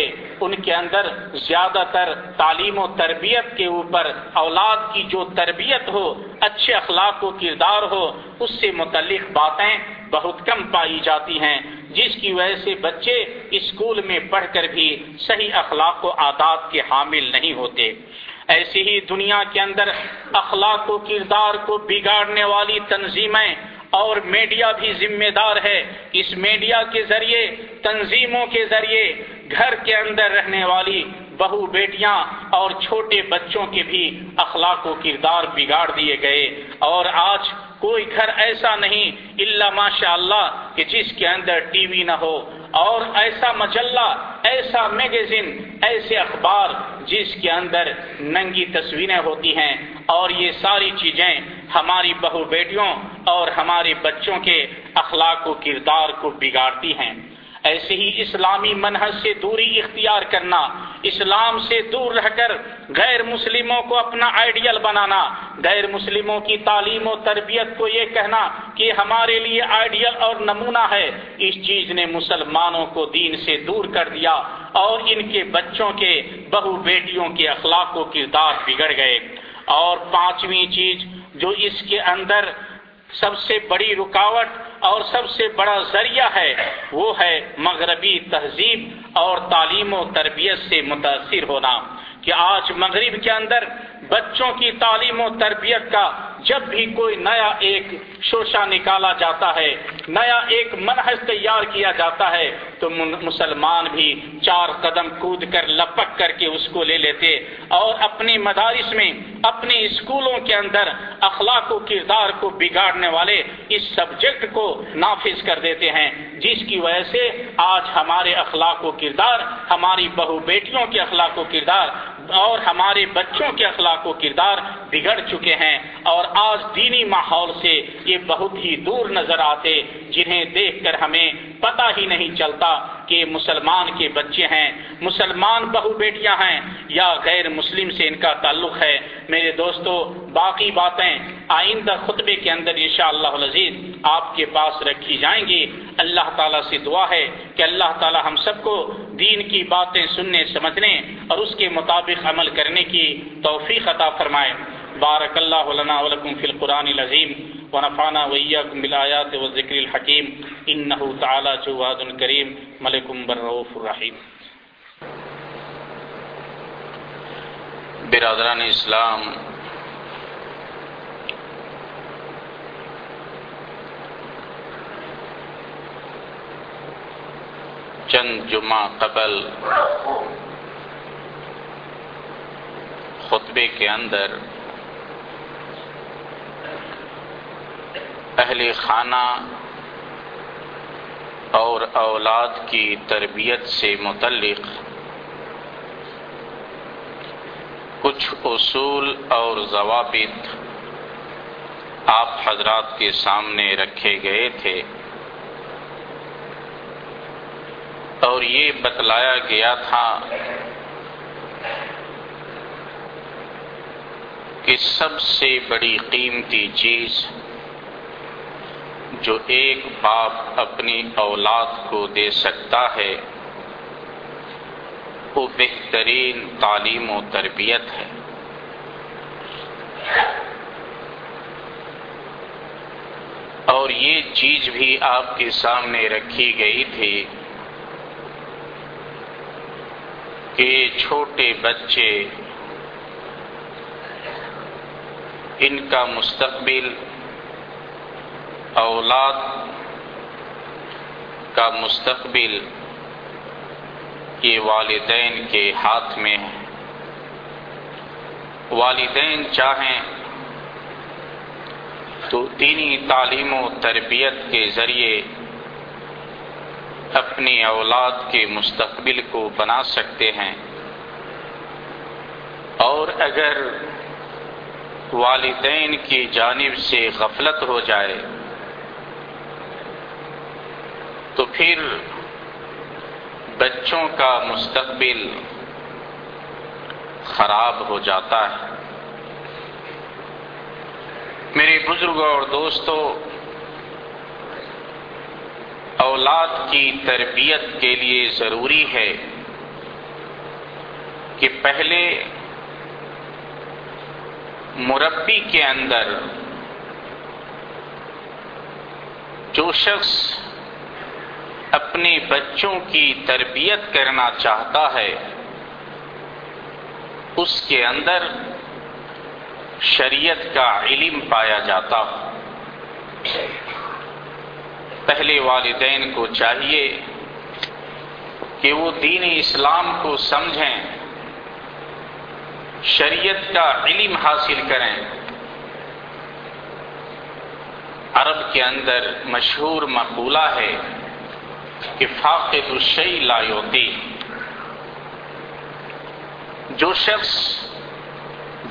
ان کے اندر زیادہ تر تعلیم و تربیت کے اوپر اولاد کی جو تربیت ہو اچھے اخلاق و کردار ہو اس سے متعلق باتیں بہت کم پائی جاتی ہیں جس کی وجہ سے بچے اسکول میں پڑھ کر بھی صحیح اخلاق و عادات کے حامل نہیں ہوتے ایسی ہی دنیا کے اندر اخلاق و کردار کو بگاڑنے والی تنظیمیں اور میڈیا بھی ذمہ دار ہے اس میڈیا کے ذریعے تنظیموں کے ذریعے گھر کے اندر رہنے والی بہو بیٹیاں اور چھوٹے بچوں کے بھی اخلاق و کردار بگاڑ دیے گئے اور آج کوئی گھر ایسا نہیں اللہ ماشاء اللہ کہ جس کے اندر ٹی وی نہ ہو اور ایسا مجلہ ایسا میگزین ایسے اخبار جس کے اندر ننگی تصویریں ہوتی ہیں اور یہ ساری چیزیں ہماری بہو بیٹیوں اور ہمارے بچوں کے اخلاق و کردار کو بگاڑتی ہیں ایسے ہی اسلامی منحص سے دوری اختیار کرنا اسلام سے دور رہ کر غیر مسلموں کو اپنا آئیڈیل بنانا غیر مسلموں کی تعلیم و تربیت کو یہ کہنا کہ ہمارے لیے آئیڈیل اور نمونہ ہے اس چیز نے مسلمانوں کو دین سے دور کر دیا اور ان کے بچوں کے بہو بیٹیوں کے اخلاق و کردار بگڑ گئے اور پانچویں چیز جو اس کے اندر سب سے بڑی رکاوٹ اور سب سے بڑا ذریعہ ہے وہ ہے مغربی تہذیب اور تعلیم و تربیت سے متاثر ہونا کہ آج مغرب کے اندر بچوں کی تعلیم و تربیت کا جب بھی کوئی نیا ایک شوشا نکالا جاتا ہے نیا ایک منحص تیار کیا جاتا ہے تو مسلمان بھی چار قدم کود کر کر لپک کے اس کو لے لیتے اور اپنی مدارس میں اپنے اسکولوں کے اندر اخلاق و کردار کو بگاڑنے والے اس سبجیکٹ کو نافذ کر دیتے ہیں جس کی وجہ سے آج ہمارے اخلاق و کردار ہماری بہو بیٹیوں کے اخلاق و کردار اور ہمارے بچوں کے اخلاق و کردار بگڑ چکے ہیں اور آج دینی ماحول سے یہ بہت ہی دور نظر آتے جنہیں دیکھ کر ہمیں پتہ ہی نہیں چلتا کہ مسلمان کے بچے ہیں مسلمان بہو بیٹیاں ہیں یا غیر مسلم سے ان کا تعلق ہے میرے دوستو باقی باتیں آئندہ خطبے کے اندر انشاءاللہ العزیز اللہ آپ کے پاس رکھی جائیں گی اللہ تعالیٰ سے دعا ہے کہ اللہ تعالیٰ ہم سب کو دین کی باتیں سننے سمجھنے اور اس کے مطابق مطابق عمل کرنے کی توفیق عطا فرمائے بارک اللہ لنا ولکم فی القرآن العظیم ونفعنا وإياكم بالآيات والذكر الحكيم إنه تعالى جواد كريم ملك بالرؤوف الرحيم برادران اسلام چند جمعہ قبل خطبے کے اندر اہل خانہ اور اولاد کی تربیت سے متعلق کچھ اصول اور ضوابط آپ حضرات کے سامنے رکھے گئے تھے اور یہ بتلایا گیا تھا کہ سب سے بڑی قیمتی چیز جو ایک باپ اپنی اولاد کو دے سکتا ہے وہ بہترین تعلیم و تربیت ہے اور یہ چیز بھی آپ کے سامنے رکھی گئی تھی کہ چھوٹے بچے ان کا مستقبل اولاد کا مستقبل یہ والدین کے ہاتھ میں ہے والدین چاہیں تو دینی تعلیم و تربیت کے ذریعے اپنی اولاد کے مستقبل کو بنا سکتے ہیں اور اگر والدین کی جانب سے غفلت ہو جائے تو پھر بچوں کا مستقبل خراب ہو جاتا ہے میرے بزرگ اور دوستوں اولاد کی تربیت کے لیے ضروری ہے کہ پہلے مربی کے اندر جو شخص اپنے بچوں کی تربیت کرنا چاہتا ہے اس کے اندر شریعت کا علم پایا جاتا ہو پہلے والدین کو چاہیے کہ وہ دین اسلام کو سمجھیں شریعت کا علم حاصل کریں عرب کے اندر مشہور مقولہ ہے کہ الشی لا یوتی جو شخص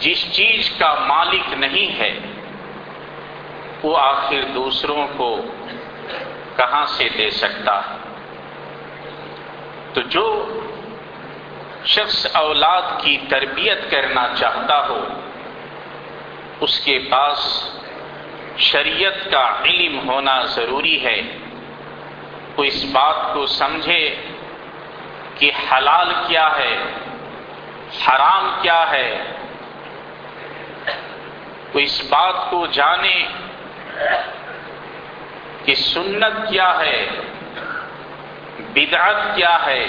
جس چیز کا مالک نہیں ہے وہ آخر دوسروں کو کہاں سے دے سکتا تو جو شخص اولاد کی تربیت کرنا چاہتا ہو اس کے پاس شریعت کا علم ہونا ضروری ہے وہ اس بات کو سمجھے کہ حلال کیا ہے حرام کیا ہے وہ اس بات کو جانے کہ سنت کیا ہے بدعت کیا ہے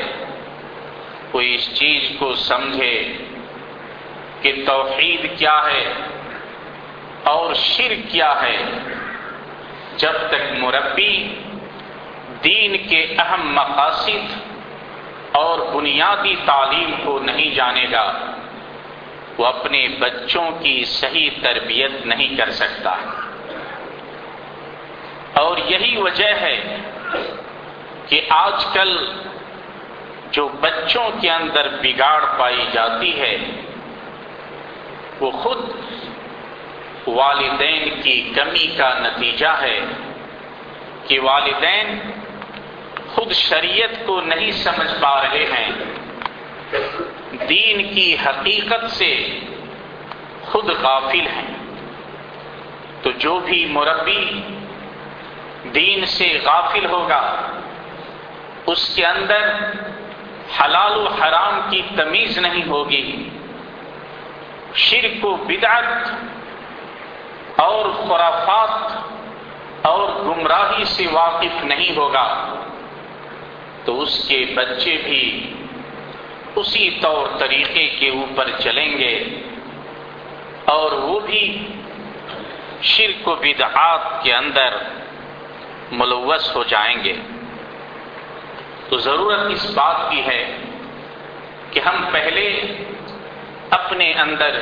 کوئی اس چیز کو سمجھے کہ توحید کیا ہے اور شرک کیا ہے جب تک مربی دین کے اہم مقاصد اور بنیادی تعلیم کو نہیں جانے گا وہ اپنے بچوں کی صحیح تربیت نہیں کر سکتا اور یہی وجہ ہے کہ آج کل جو بچوں کے اندر بگاڑ پائی جاتی ہے وہ خود والدین کی کمی کا نتیجہ ہے کہ والدین خود شریعت کو نہیں سمجھ پا رہے ہیں دین کی حقیقت سے خود غافل ہیں تو جو بھی مربی دین سے غافل ہوگا اس کے اندر حلال و حرام کی تمیز نہیں ہوگی شرک و بدعت اور خرافات اور گمراہی سے واقف نہیں ہوگا تو اس کے بچے بھی اسی طور طریقے کے اوپر چلیں گے اور وہ بھی شرک و بدعات کے اندر ملوث ہو جائیں گے تو ضرورت اس بات کی ہے کہ ہم پہلے اپنے اندر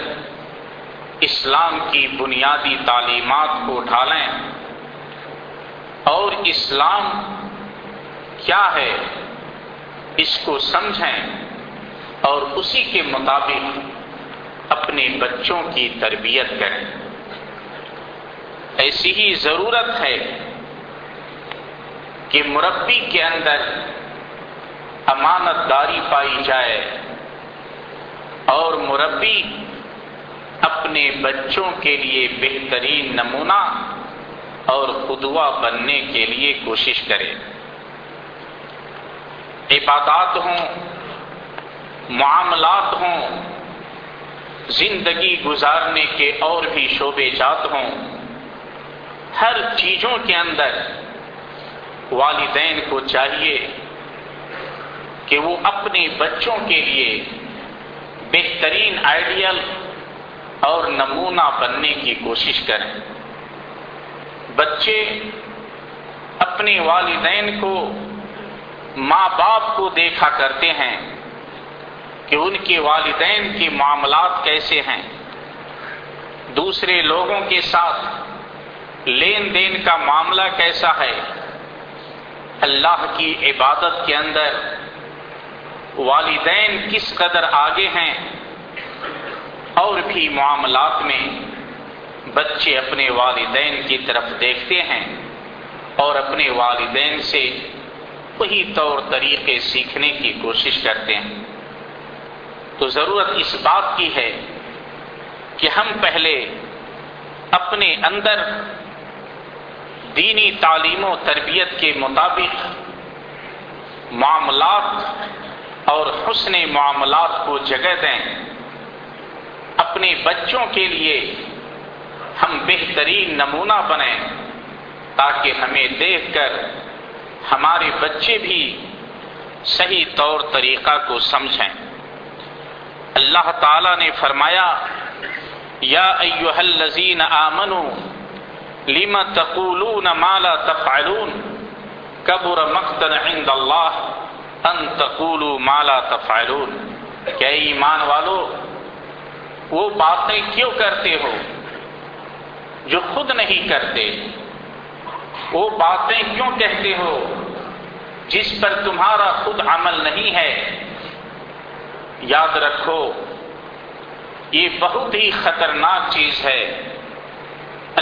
اسلام کی بنیادی تعلیمات کو ڈھالیں اور اسلام کیا ہے اس کو سمجھیں اور اسی کے مطابق اپنے بچوں کی تربیت کریں ایسی ہی ضرورت ہے کہ مربی کے اندر امانت داری پائی جائے اور مربی اپنے بچوں کے لیے بہترین نمونہ اور خدوا بننے کے لیے کوشش کرے عبادات ہوں معاملات ہوں زندگی گزارنے کے اور بھی شعبے جات ہوں ہر چیزوں کے اندر والدین کو چاہیے کہ وہ اپنے بچوں کے لیے بہترین آئیڈیل اور نمونہ بننے کی کوشش کریں بچے اپنے والدین کو ماں باپ کو دیکھا کرتے ہیں کہ ان کے والدین کے معاملات کیسے ہیں دوسرے لوگوں کے ساتھ لین دین کا معاملہ کیسا ہے اللہ کی عبادت کے اندر والدین کس قدر آگے ہیں اور بھی معاملات میں بچے اپنے والدین کی طرف دیکھتے ہیں اور اپنے والدین سے وہی طور طریقے سیکھنے کی کوشش کرتے ہیں تو ضرورت اس بات کی ہے کہ ہم پہلے اپنے اندر دینی تعلیم و تربیت کے مطابق معاملات اور حسن معاملات کو جگہ دیں اپنے بچوں کے لیے ہم بہترین نمونہ بنیں تاکہ ہمیں دیکھ کر ہمارے بچے بھی صحیح طور طریقہ کو سمجھیں اللہ تعالیٰ نے فرمایا یا ایوہ الذین آمنو لما تقولون مالا تفعلون کبر مقتن عند اللہ ان مالا کیا ایمان والو وہ باتیں کیوں کرتے ہو جو خود نہیں کرتے وہ باتیں کیوں کہتے ہو جس پر تمہارا خود عمل نہیں ہے یاد رکھو یہ بہت ہی خطرناک چیز ہے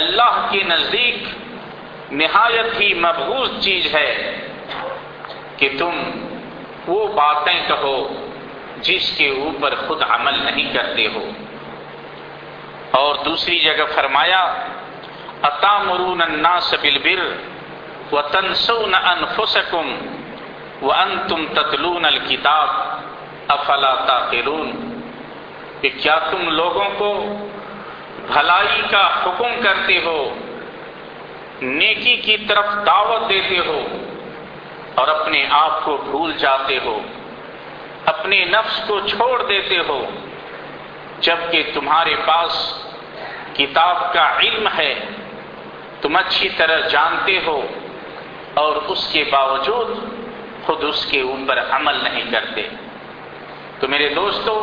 اللہ کے نزدیک نہایت ہی مبغوض چیز ہے کہ تم وہ باتیں کہو جس کے اوپر خود عمل نہیں کرتے ہو اور دوسری جگہ فرمایا عطا مرون بالبر وتنسون و وانتم ان و ان تم تتلون الکتاب افلا تا کہ کیا تم لوگوں کو بھلائی کا حکم کرتے ہو نیکی کی طرف دعوت دیتے ہو اور اپنے آپ کو بھول جاتے ہو اپنے نفس کو چھوڑ دیتے ہو جب کہ تمہارے پاس کتاب کا علم ہے تم اچھی طرح جانتے ہو اور اس کے باوجود خود اس کے اوپر عمل نہیں کرتے تو میرے دوستوں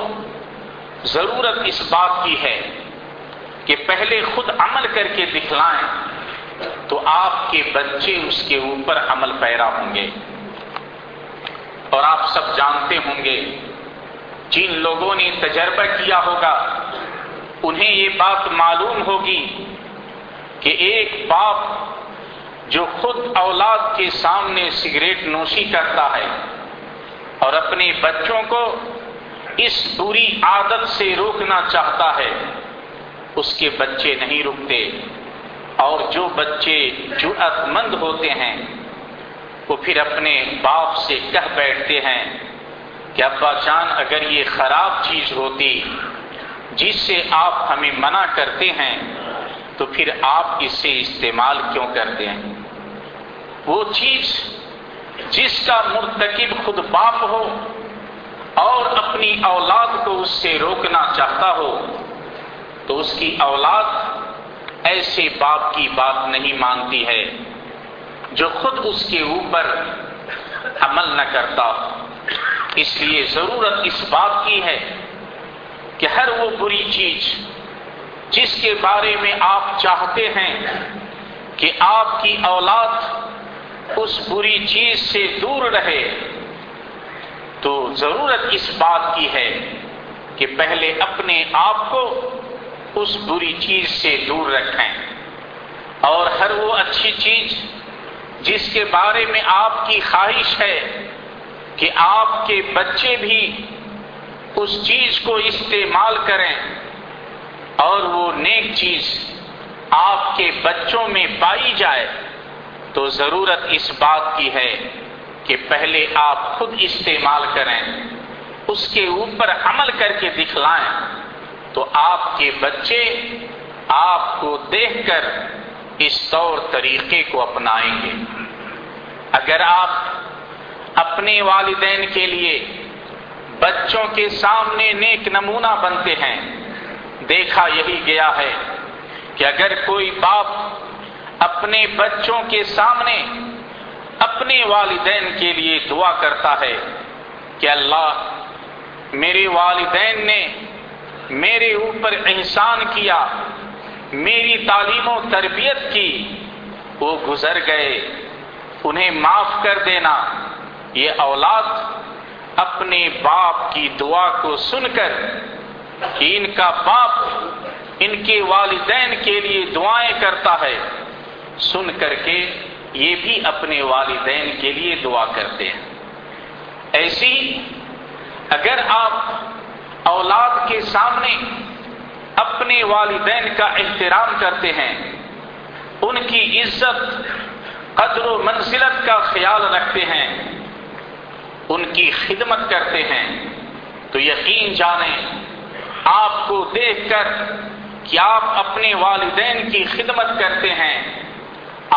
ضرورت اس بات کی ہے کہ پہلے خود عمل کر کے دکھلائیں تو آپ کے بچے اس کے اوپر عمل پیرا ہوں گے اور آپ سب جانتے ہوں گے جن لوگوں نے تجربہ کیا ہوگا انہیں یہ بات معلوم ہوگی کہ ایک باپ جو خود اولاد کے سامنے سگریٹ نوشی کرتا ہے اور اپنے بچوں کو اس بری عادت سے روکنا چاہتا ہے اس کے بچے نہیں رکتے اور جو بچے جو مند ہوتے ہیں وہ پھر اپنے باپ سے کہہ بیٹھتے ہیں کہ ابا جان اگر یہ خراب چیز ہوتی جس سے آپ ہمیں منع کرتے ہیں تو پھر آپ اسے استعمال کیوں کرتے ہیں وہ چیز جس کا مرتکب خود باپ ہو اور اپنی اولاد کو اس سے روکنا چاہتا ہو تو اس کی اولاد ایسے باپ کی بات نہیں مانتی ہے جو خود اس کے اوپر عمل نہ کرتا اس لیے ضرورت اس بات کی ہے کہ ہر وہ بری چیز جس کے بارے میں آپ چاہتے ہیں کہ آپ کی اولاد اس بری چیز سے دور رہے تو ضرورت اس بات کی ہے کہ پہلے اپنے آپ کو اس بری چیز سے دور رکھیں اور ہر وہ اچھی چیز جس کے بارے میں آپ کی خواہش ہے کہ آپ کے بچے بھی اس چیز کو استعمال کریں اور وہ نیک چیز آپ کے بچوں میں پائی جائے تو ضرورت اس بات کی ہے کہ پہلے آپ خود استعمال کریں اس کے اوپر عمل کر کے دکھلائیں تو آپ کے بچے آپ کو دیکھ کر اس طور طریقے کو اپنائیں گے اگر آپ اپنے والدین کے لیے بچوں کے سامنے نیک نمونہ بنتے ہیں دیکھا یہی گیا ہے کہ اگر کوئی باپ اپنے بچوں کے سامنے اپنے والدین کے لیے دعا کرتا ہے کہ اللہ میرے والدین نے میرے اوپر احسان کیا میری تعلیم و تربیت کی وہ گزر گئے انہیں معاف کر دینا یہ اولاد اپنے باپ کی دعا کو سن کر ان کا باپ ان کے والدین کے لیے دعائیں کرتا ہے سن کر کے یہ بھی اپنے والدین کے لیے دعا کرتے ہیں ایسی اگر آپ اولاد کے سامنے اپنے والدین کا احترام کرتے ہیں ان کی عزت قدر و منزلت کا خیال رکھتے ہیں ان کی خدمت کرتے ہیں تو یقین جانیں آپ کو دیکھ کر کہ آپ اپنے والدین کی خدمت کرتے ہیں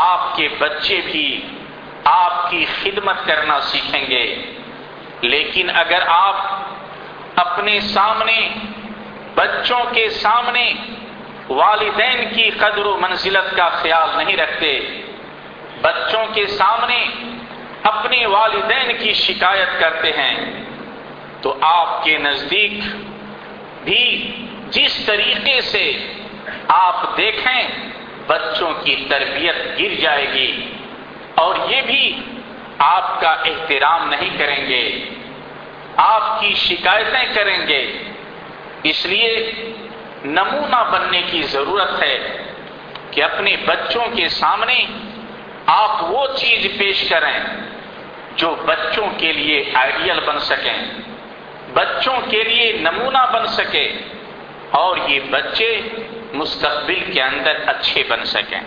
آپ کے بچے بھی آپ کی خدمت کرنا سیکھیں گے لیکن اگر آپ اپنے سامنے بچوں کے سامنے والدین کی قدر و منزلت کا خیال نہیں رکھتے بچوں کے سامنے اپنے والدین کی شکایت کرتے ہیں تو آپ کے نزدیک بھی جس طریقے سے آپ دیکھیں بچوں کی تربیت گر جائے گی اور یہ بھی آپ کا احترام نہیں کریں گے آپ کی شکایتیں کریں گے اس لیے نمونہ بننے کی ضرورت ہے کہ اپنے بچوں کے سامنے آپ وہ چیز پیش کریں جو بچوں کے لیے آئیڈیل بن سکیں بچوں کے لیے نمونہ بن سکے اور یہ بچے مستقبل کے اندر اچھے بن سکیں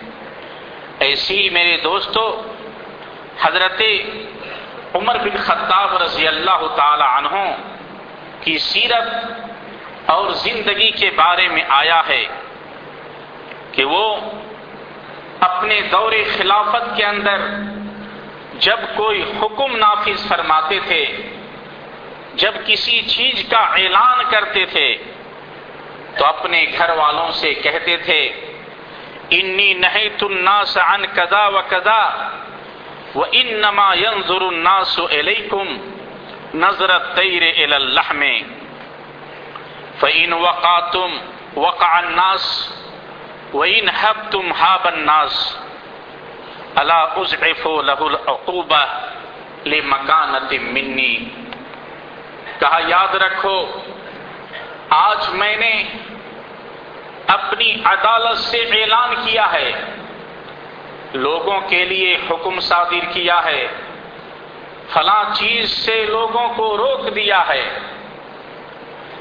ایسی میرے دوستو حضرت عمر بن خطاب رضی اللہ تعالی عنہ کی سیرت اور زندگی کے بارے میں آیا ہے کہ وہ اپنے دور خلافت کے اندر جب کوئی حکم نافذ فرماتے تھے جب کسی چیز کا اعلان کرتے تھے تو اپنے گھر والوں سے کہتے تھے انی نہیں تن کدا و کدا وَإِنَّمَا يَنظُرُ النَّاسُ إِلَيْكُمْ نَظْرَ الطَّيْرِ إِلَى اللَّحْمِ فَإِنْ وَقَعْتُمْ وَقَعَ النَّاسُ وَإِنْ حَبْتُمْ حَابَ النَّاسُ أَلَا أُزْعِفُ لَهُ الْعُقُوبَةِ لِمَكَانَةٍ مِّنِّي کہا یاد رکھو آج میں نے اپنی عدالت سے اعلان کیا ہے لوگوں کے لیے حکم صادر کیا ہے فلاں چیز سے لوگوں کو روک دیا ہے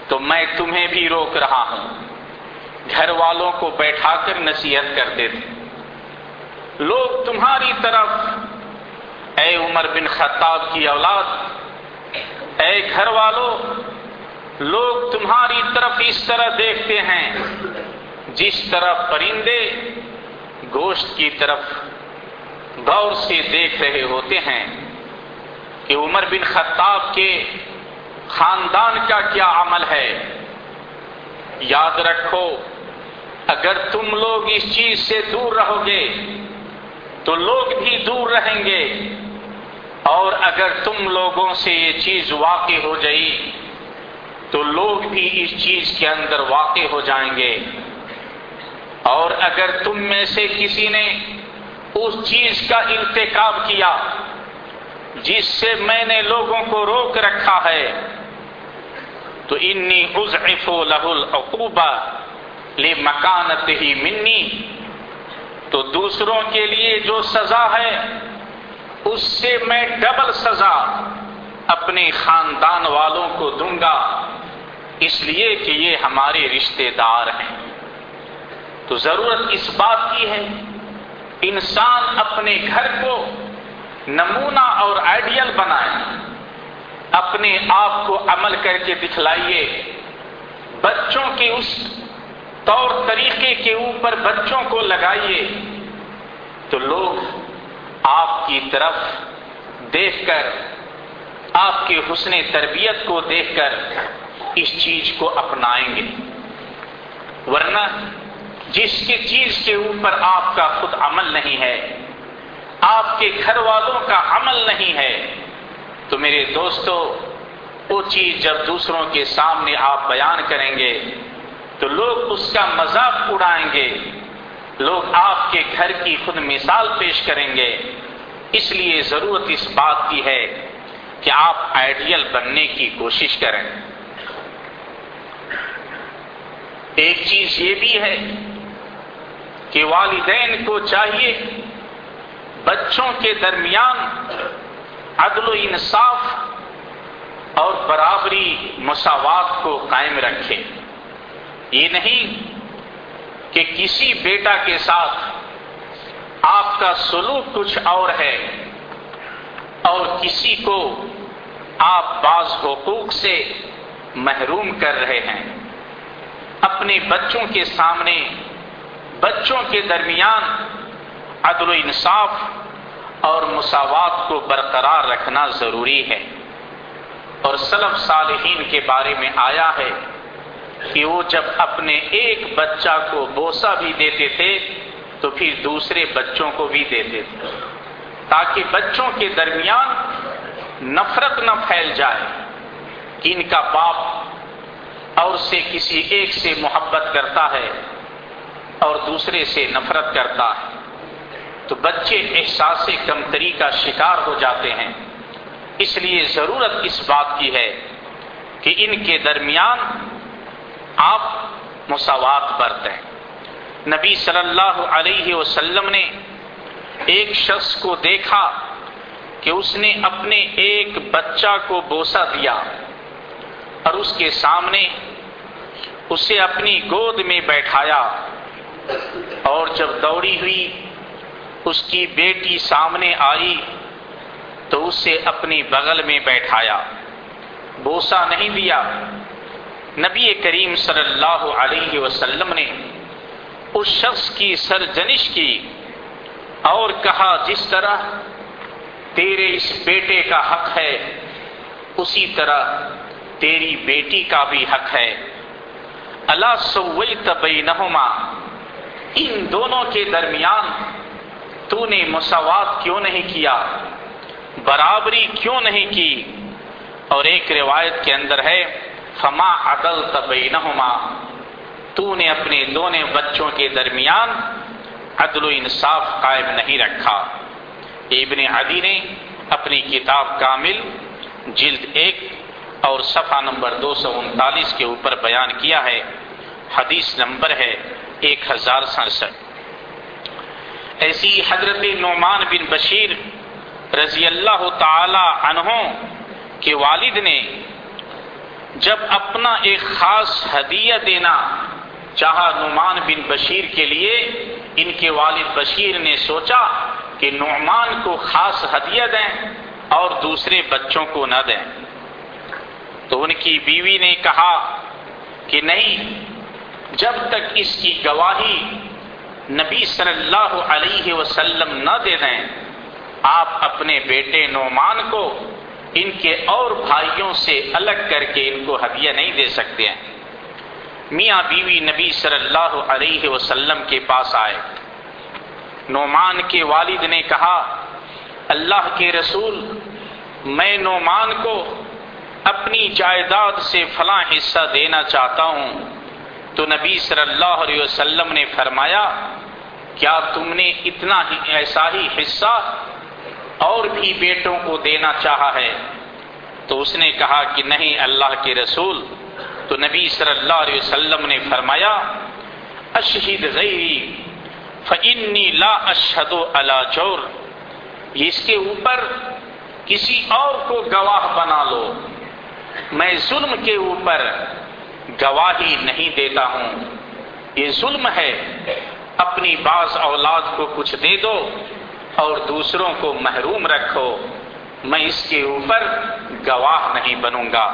تو میں تمہیں بھی روک رہا ہوں گھر والوں کو بیٹھا کر نصیحت کرتے تھے لوگ تمہاری طرف اے عمر بن خطاب کی اولاد اے گھر والوں لوگ تمہاری طرف اس طرح دیکھتے ہیں جس طرح پرندے گوشت کی طرف غور سے دیکھ رہے ہوتے ہیں کہ عمر بن خطاب کے خاندان کا کیا عمل ہے یاد رکھو اگر تم لوگ اس چیز سے دور رہو گے تو لوگ بھی دور رہیں گے اور اگر تم لوگوں سے یہ چیز واقع ہو جائی تو لوگ بھی اس چیز کے اندر واقع ہو جائیں گے اور اگر تم میں سے کسی نے اس چیز کا انتخاب کیا جس سے میں نے لوگوں کو روک رکھا ہے تو انی عزعف لہ العقوبہ لے مکانت ہی منی تو دوسروں کے لیے جو سزا ہے اس سے میں ڈبل سزا اپنے خاندان والوں کو دوں گا اس لیے کہ یہ ہمارے رشتے دار ہیں تو ضرورت اس بات کی ہے انسان اپنے گھر کو نمونہ اور آئیڈیل بنائے اپنے آپ کو عمل کر کے دکھلائیے بچوں کے اس طور طریقے کے اوپر بچوں کو لگائیے تو لوگ آپ کی طرف دیکھ کر آپ کے حسن تربیت کو دیکھ کر اس چیز کو اپنائیں گے ورنہ جس کی چیز کے اوپر آپ کا خود عمل نہیں ہے آپ کے گھر والوں کا عمل نہیں ہے تو میرے دوستو وہ چیز جب دوسروں کے سامنے آپ بیان کریں گے تو لوگ اس کا مذاق اڑائیں گے لوگ آپ کے گھر کی خود مثال پیش کریں گے اس لیے ضرورت اس بات کی ہے کہ آپ آئیڈیل بننے کی کوشش کریں ایک چیز یہ بھی ہے کہ والدین کو چاہیے بچوں کے درمیان عدل و انصاف اور برابری مساوات کو قائم رکھے یہ نہیں کہ کسی بیٹا کے ساتھ آپ کا سلوک کچھ اور ہے اور کسی کو آپ بعض حقوق سے محروم کر رہے ہیں اپنے بچوں کے سامنے بچوں کے درمیان عدل و انصاف اور مساوات کو برقرار رکھنا ضروری ہے اور سلف صالحین کے بارے میں آیا ہے کہ وہ جب اپنے ایک بچہ کو بوسا بھی دیتے تھے تو پھر دوسرے بچوں کو بھی دیتے تھے تاکہ بچوں کے درمیان نفرت نہ پھیل جائے کہ ان کا باپ اور سے کسی ایک سے محبت کرتا ہے اور دوسرے سے نفرت کرتا ہے تو بچے احساس کمتری کا شکار ہو جاتے ہیں اس لیے ضرورت اس بات کی ہے کہ ان کے درمیان آپ مساوات برتیں نبی صلی اللہ علیہ وسلم نے ایک شخص کو دیکھا کہ اس نے اپنے ایک بچہ کو بوسا دیا اور اس کے سامنے اسے اپنی گود میں بیٹھایا اور جب دوڑی ہوئی اس کی بیٹی سامنے آئی تو اسے اپنی بغل میں بیٹھایا بوسا نہیں دیا نبی کریم صلی اللہ علیہ وسلم نے اس شخص کی سرجنش کی اور کہا جس طرح تیرے اس بیٹے کا حق ہے اسی طرح تیری بیٹی کا بھی حق ہے اللہ سوئی تبئی ان دونوں کے درمیان تو نے مساوات کیوں نہیں کیا برابری کیوں نہیں کی اور ایک روایت کے اندر ہے فما عدل تبینہما تو نے اپنے دونوں بچوں کے درمیان عدل و انصاف قائم نہیں رکھا ابن عدی نے اپنی کتاب کامل جلد ایک اور صفحہ نمبر دو سو انتالیس کے اوپر بیان کیا ہے حدیث نمبر ہے ایک ہزار سڑسٹھ ایسی حضرت نعمان بن بشیر رضی اللہ تعالی کے والد نے جب اپنا ایک خاص ہدیہ دینا چاہا نعمان بن بشیر کے لیے ان کے والد بشیر نے سوچا کہ نعمان کو خاص ہدیہ دیں اور دوسرے بچوں کو نہ دیں تو ان کی بیوی نے کہا کہ نہیں جب تک اس کی گواہی نبی صلی اللہ علیہ وسلم نہ دے دیں آپ اپنے بیٹے نعمان کو ان کے اور بھائیوں سے الگ کر کے ان کو ہدیہ نہیں دے سکتے ہیں میاں بیوی نبی صلی اللہ علیہ وسلم کے پاس آئے نعمان کے والد نے کہا اللہ کے رسول میں نعمان کو اپنی جائیداد سے فلاں حصہ دینا چاہتا ہوں تو نبی صلی اللہ علیہ وسلم نے فرمایا کیا تم نے اتنا ہی ایسا ہی حصہ اور بھی بیٹوں کو دینا چاہا ہے تو اس نے کہا کہ نہیں اللہ کے رسول تو نبی صلی اللہ علیہ وسلم نے فرمایا اشہد غیری لا ولا چور اس کے اوپر کسی اور کو گواہ بنا لو میں ظلم کے اوپر گواہی نہیں دیتا ہوں یہ ظلم ہے اپنی بعض اولاد کو کچھ دے دو اور دوسروں کو محروم رکھو میں اس کے اوپر گواہ نہیں بنوں گا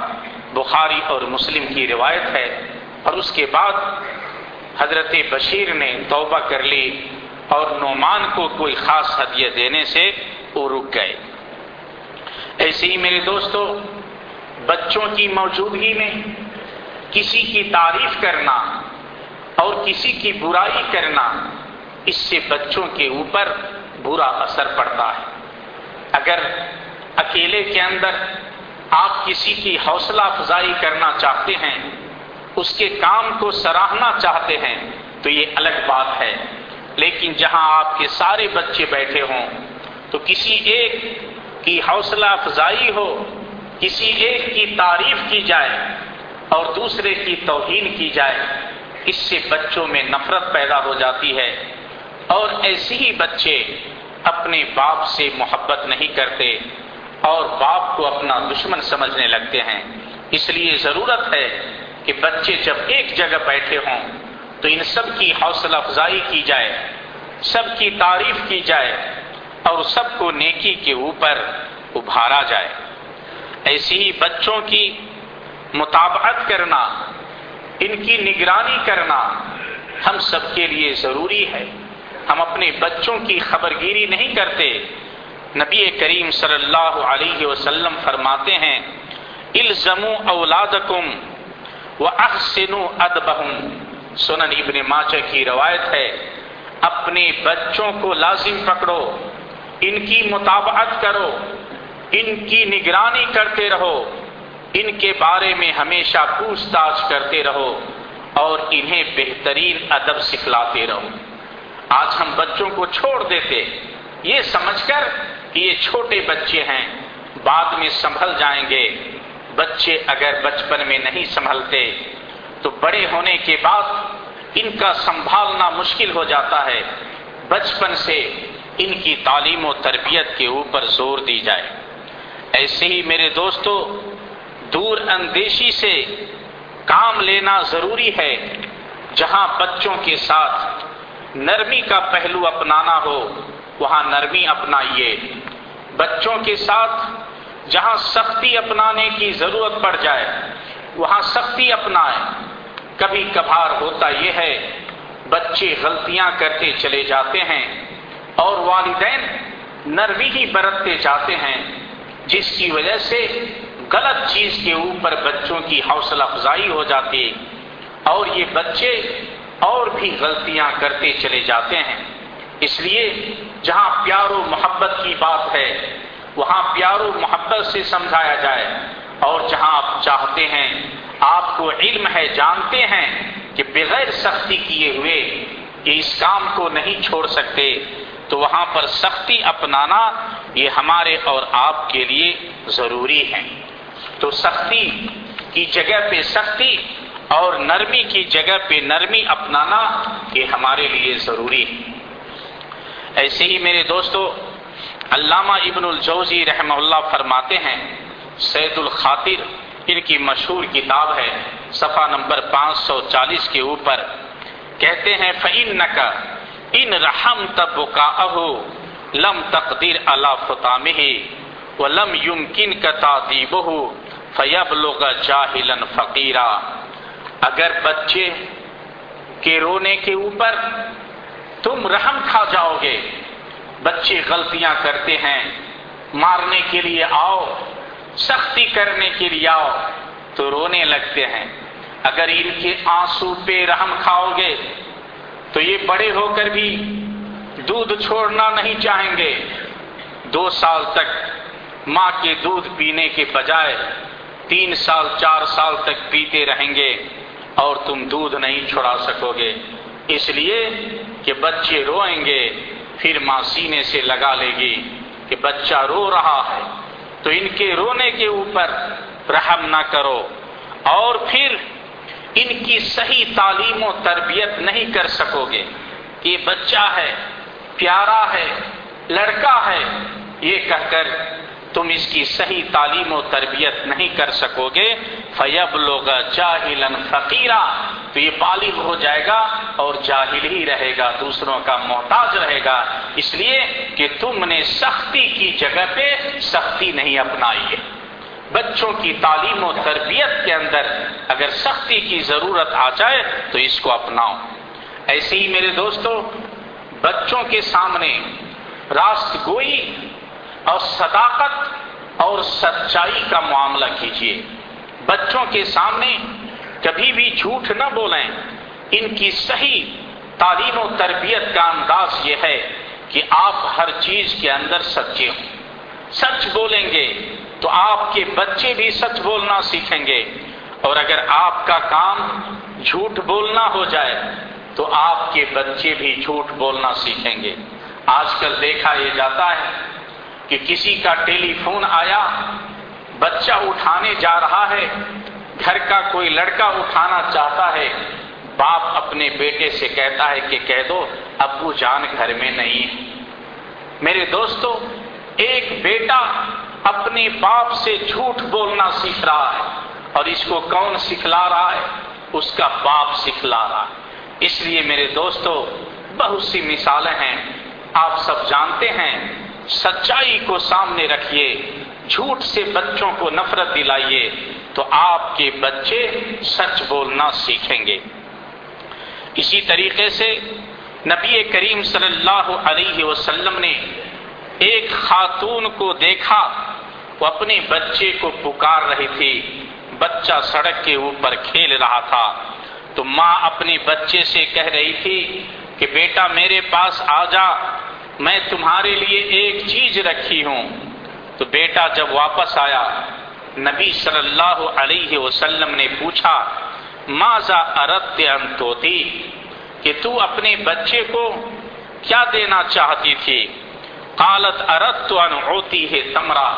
بخاری اور مسلم کی روایت ہے اور اس کے بعد حضرت بشیر نے توبہ کر لی اور نعمان کو کوئی خاص ہدیہ دینے سے وہ رک گئے ایسے ہی میرے دوستو بچوں کی موجودگی میں کسی کی تعریف کرنا اور کسی کی برائی کرنا اس سے بچوں کے اوپر برا اثر پڑتا ہے اگر اکیلے کے اندر آپ کسی کی حوصلہ افزائی کرنا چاہتے ہیں اس کے کام کو سراہنا چاہتے ہیں تو یہ الگ بات ہے لیکن جہاں آپ کے سارے بچے بیٹھے ہوں تو کسی ایک کی حوصلہ افزائی ہو کسی ایک کی تعریف کی جائے اور دوسرے کی توہین کی جائے اس سے بچوں میں نفرت پیدا ہو جاتی ہے اور ایسے ہی بچے اپنے باپ سے محبت نہیں کرتے اور باپ کو اپنا دشمن سمجھنے لگتے ہیں اس لیے ضرورت ہے کہ بچے جب ایک جگہ بیٹھے ہوں تو ان سب کی حوصلہ افزائی کی جائے سب کی تعریف کی جائے اور سب کو نیکی کے اوپر ابھارا جائے ایسے ہی بچوں کی مطابعت کرنا ان کی نگرانی کرنا ہم سب کے لیے ضروری ہے ہم اپنے بچوں کی خبر گیری نہیں کرتے نبی کریم صلی اللہ علیہ وسلم فرماتے ہیں الزم و اولاد کم و احسن سنن ابن ماچہ کی روایت ہے اپنے بچوں کو لازم پکڑو ان کی مطابعت کرو ان کی نگرانی کرتے رہو ان کے بارے میں ہمیشہ پوچھ تاچھ کرتے رہو اور انہیں بہترین ادب سکھلاتے رہو آج ہم بچوں کو چھوڑ دیتے یہ سمجھ کر کہ یہ چھوٹے بچے ہیں بعد میں سنبھل جائیں گے بچے اگر بچپن میں نہیں سنبھلتے تو بڑے ہونے کے بعد ان کا سنبھالنا مشکل ہو جاتا ہے بچپن سے ان کی تعلیم و تربیت کے اوپر زور دی جائے ایسے ہی میرے دوستوں دور اندیشی سے کام لینا ضروری ہے جہاں بچوں کے ساتھ نرمی کا پہلو اپنانا ہو وہاں نرمی اپنائیے بچوں کے ساتھ جہاں سختی اپنانے کی ضرورت پڑ جائے وہاں سختی اپنائے کبھی کبھار ہوتا یہ ہے بچے غلطیاں کرتے چلے جاتے ہیں اور والدین نرمی ہی برتتے جاتے ہیں جس کی وجہ سے غلط چیز کے اوپر بچوں کی حوصلہ افزائی ہو جاتی اور یہ بچے اور بھی غلطیاں کرتے چلے جاتے ہیں اس لیے جہاں پیار و محبت کی بات ہے وہاں پیار و محبت سے سمجھایا جائے اور جہاں آپ چاہتے ہیں آپ کو علم ہے جانتے ہیں کہ بغیر سختی کیے ہوئے کہ اس کام کو نہیں چھوڑ سکتے تو وہاں پر سختی اپنانا یہ ہمارے اور آپ کے لیے ضروری ہے تو سختی کی جگہ پہ سختی اور نرمی کی جگہ پہ نرمی اپنانا یہ ہمارے لیے ضروری ہے ایسے ہی میرے دوستو علامہ ابن الجوزی رحمہ اللہ فرماتے ہیں سید الخاطر ان کی مشہور کتاب ہے صفا نمبر پانچ سو چالیس کے اوپر کہتے ہیں فعین ان رحم تب لم تقدیر اللہ فتح بہو فیب لوگ جاہلن فقیرہ اگر بچے کے رونے کے اوپر تم رحم کھا جاؤ گے بچے غلطیاں کرتے ہیں مارنے کے کے لیے لیے آؤ آؤ سختی کرنے تو رونے لگتے ہیں اگر ان کے آنسو پہ رحم کھاؤ گے تو یہ بڑے ہو کر بھی دودھ چھوڑنا نہیں چاہیں گے دو سال تک ماں کے دودھ پینے کے بجائے تین سال چار سال تک پیتے رہیں گے اور تم دودھ نہیں چھڑا سکو گے اس لیے کہ بچے روئیں گے پھر ماں سینے سے لگا لے گی کہ بچہ رو رہا ہے تو ان کے رونے کے اوپر رحم نہ کرو اور پھر ان کی صحیح تعلیم و تربیت نہیں کر سکو گے یہ بچہ ہے پیارا ہے لڑکا ہے یہ کہہ کر تم اس کی صحیح تعلیم و تربیت نہیں کر سکو گے فیب لوگ جاہل فقیرہ تو یہ بالغ ہو جائے گا اور جاہل ہی رہے گا دوسروں کا محتاج رہے گا اس لیے کہ تم نے سختی کی جگہ پہ سختی نہیں اپنائی ہے بچوں کی تعلیم و تربیت کے اندر اگر سختی کی ضرورت آ جائے تو اس کو اپناؤ ایسے ہی میرے دوستوں بچوں کے سامنے راست گوئی اور صداقت اور سچائی کا معاملہ کیجیے بچوں کے سامنے کبھی بھی جھوٹ نہ بولیں ان کی صحیح تعلیم و تربیت کا انداز یہ ہے کہ آپ ہر چیز کے اندر سچے ہوں سچ بولیں گے تو آپ کے بچے بھی سچ بولنا سیکھیں گے اور اگر آپ کا کام جھوٹ بولنا ہو جائے تو آپ کے بچے بھی جھوٹ بولنا سیکھیں گے آج کل دیکھا یہ جاتا ہے کہ کسی کا ٹیلی فون آیا بچہ اٹھانے جا رہا ہے گھر کا کوئی لڑکا اٹھانا چاہتا ہے باپ اپنے بیٹے سے کہتا ہے کہ کہہ دو ابو جان گھر میں نہیں میرے دوستو ایک بیٹا اپنے باپ سے جھوٹ بولنا سیکھ رہا ہے اور اس کو کون سکھلا رہا ہے اس کا باپ سکھلا رہا ہے اس لیے میرے دوستو بہت سی مثالیں ہیں آپ سب جانتے ہیں سچائی کو سامنے رکھئے بچوں کو نفرت دلائیے تو آپ کے بچے سچ بولنا سیکھیں گے اسی طریقے سے نبی کریم صلی اللہ علیہ وسلم نے ایک خاتون کو دیکھا وہ اپنے بچے کو پکار رہی تھی بچہ سڑک کے اوپر کھیل رہا تھا تو ماں اپنے بچے سے کہہ رہی تھی کہ بیٹا میرے پاس آ جا میں تمہارے لیے ایک چیز رکھی ہوں تو بیٹا جب واپس آیا نبی صلی اللہ علیہ وسلم نے پوچھا ارت انتوتی کہ تو اپنے بچے کو کیا دینا چاہتی تھی قالت ہے تمرا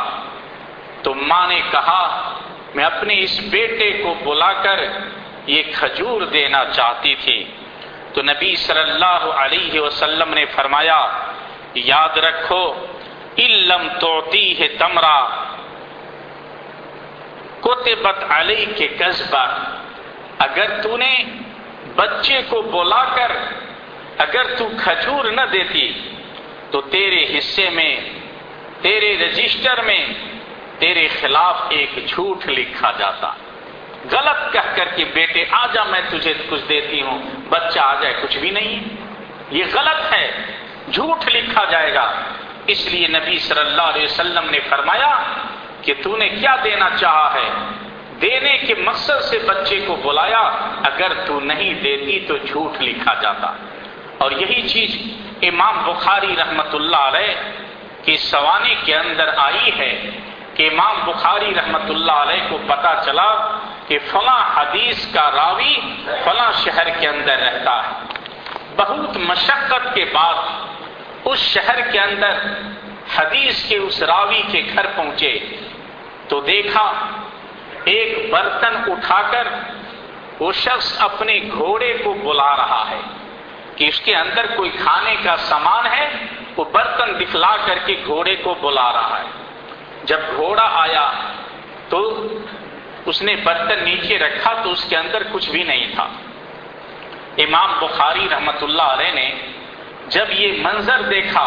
تو ماں نے کہا میں اپنے اس بیٹے کو بلا کر یہ کھجور دینا چاہتی تھی تو نبی صلی اللہ علیہ وسلم نے فرمایا یاد رکھو علم توتی ہے تمرا کوتبت علی کے قصبہ اگر بچے کو بلا کر اگر کھجور نہ دیتی تو تیرے حصے میں تیرے رجسٹر میں تیرے خلاف ایک جھوٹ لکھا جاتا غلط کہہ کر کے بیٹے آ جا میں تجھے کچھ دیتی ہوں بچہ آ جائے کچھ بھی نہیں یہ غلط ہے جھوٹ لکھا جائے گا اس لیے نبی صلی اللہ علیہ وسلم نے فرمایا کہ تو نے کیا دینا چاہا ہے دینے کے مقصد سے بچے کو بلایا اگر تو نہیں دیتی تو جھوٹ لکھا جاتا اور یہی چیز امام بخاری رحمت اللہ علیہ کے سوانے کے اندر آئی ہے کہ امام بخاری رحمت اللہ علیہ کو پتا چلا کہ فلاں حدیث کا راوی فلاں شہر کے اندر رہتا ہے بہت مشقت کے بعد اس شہر کے اندر حدیث کے اس راوی کے گھر پہنچے تو دیکھا ایک برتن اٹھا کر وہ شخص اپنے گھوڑے کو بلا رہا ہے کہ اس کے اندر کوئی کھانے کا سامان ہے وہ برتن دکھلا کر کے گھوڑے کو بلا رہا ہے جب گھوڑا آیا تو اس نے برتن نیچے رکھا تو اس کے اندر کچھ بھی نہیں تھا امام بخاری رحمت اللہ علیہ نے جب یہ منظر دیکھا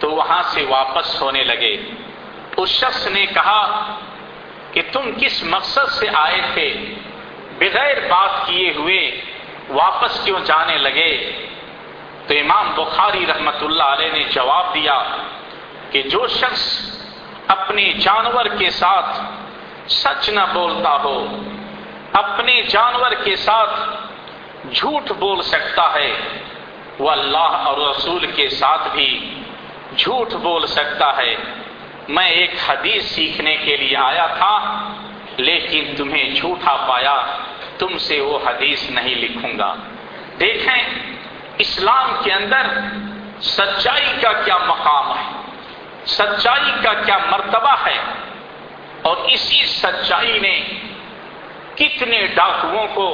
تو وہاں سے واپس ہونے لگے اس شخص نے کہا کہ تم کس مقصد سے آئے تھے بغیر بات کیے ہوئے واپس کیوں جانے لگے تو امام بخاری رحمت اللہ علیہ نے جواب دیا کہ جو شخص اپنے جانور کے ساتھ سچ نہ بولتا ہو اپنے جانور کے ساتھ جھوٹ بول سکتا ہے وہ اللہ اور رسول کے ساتھ بھی جھوٹ بول سکتا ہے میں ایک حدیث سیکھنے کے لیے آیا تھا لیکن تمہیں جھوٹا پایا تم سے وہ حدیث نہیں لکھوں گا دیکھیں اسلام کے اندر سچائی کا کیا مقام ہے سچائی کا کیا مرتبہ ہے اور اسی سچائی نے کتنے ڈاکوؤں کو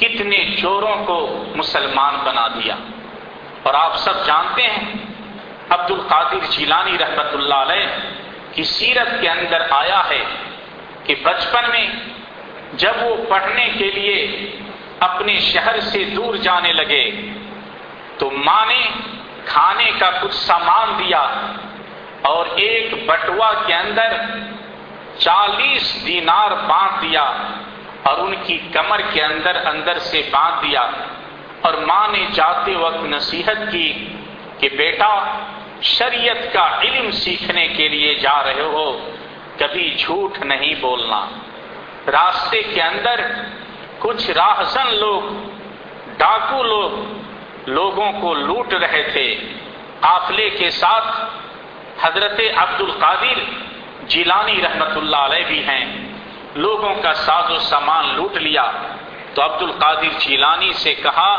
کتنے چوروں کو مسلمان بنا دیا اور آپ سب جانتے ہیں عبد القادر جیلانی رحمت اللہ علیہ کی سیرت کے اندر آیا ہے کہ بچپن میں جب وہ پڑھنے کے لیے اپنے شہر سے دور جانے لگے تو ماں نے کھانے کا کچھ سامان دیا اور ایک بٹوا کے اندر چالیس دینار بانٹ دیا اور ان کی کمر کے اندر اندر سے باندھ دیا اور ماں نے جاتے وقت نصیحت کی کہ بیٹا شریعت کا علم سیکھنے کے لیے جا رہے ہو کبھی جھوٹ نہیں بولنا راستے کے اندر کچھ راہزن لوگ ڈاکو لوگ لوگوں کو لوٹ رہے تھے قافلے کے ساتھ حضرت عبد القادر جیلانی رحمت اللہ علیہ بھی ہیں لوگوں کا ساز و سامان لوٹ لیا تو عبد القادر چیلانی سے کہا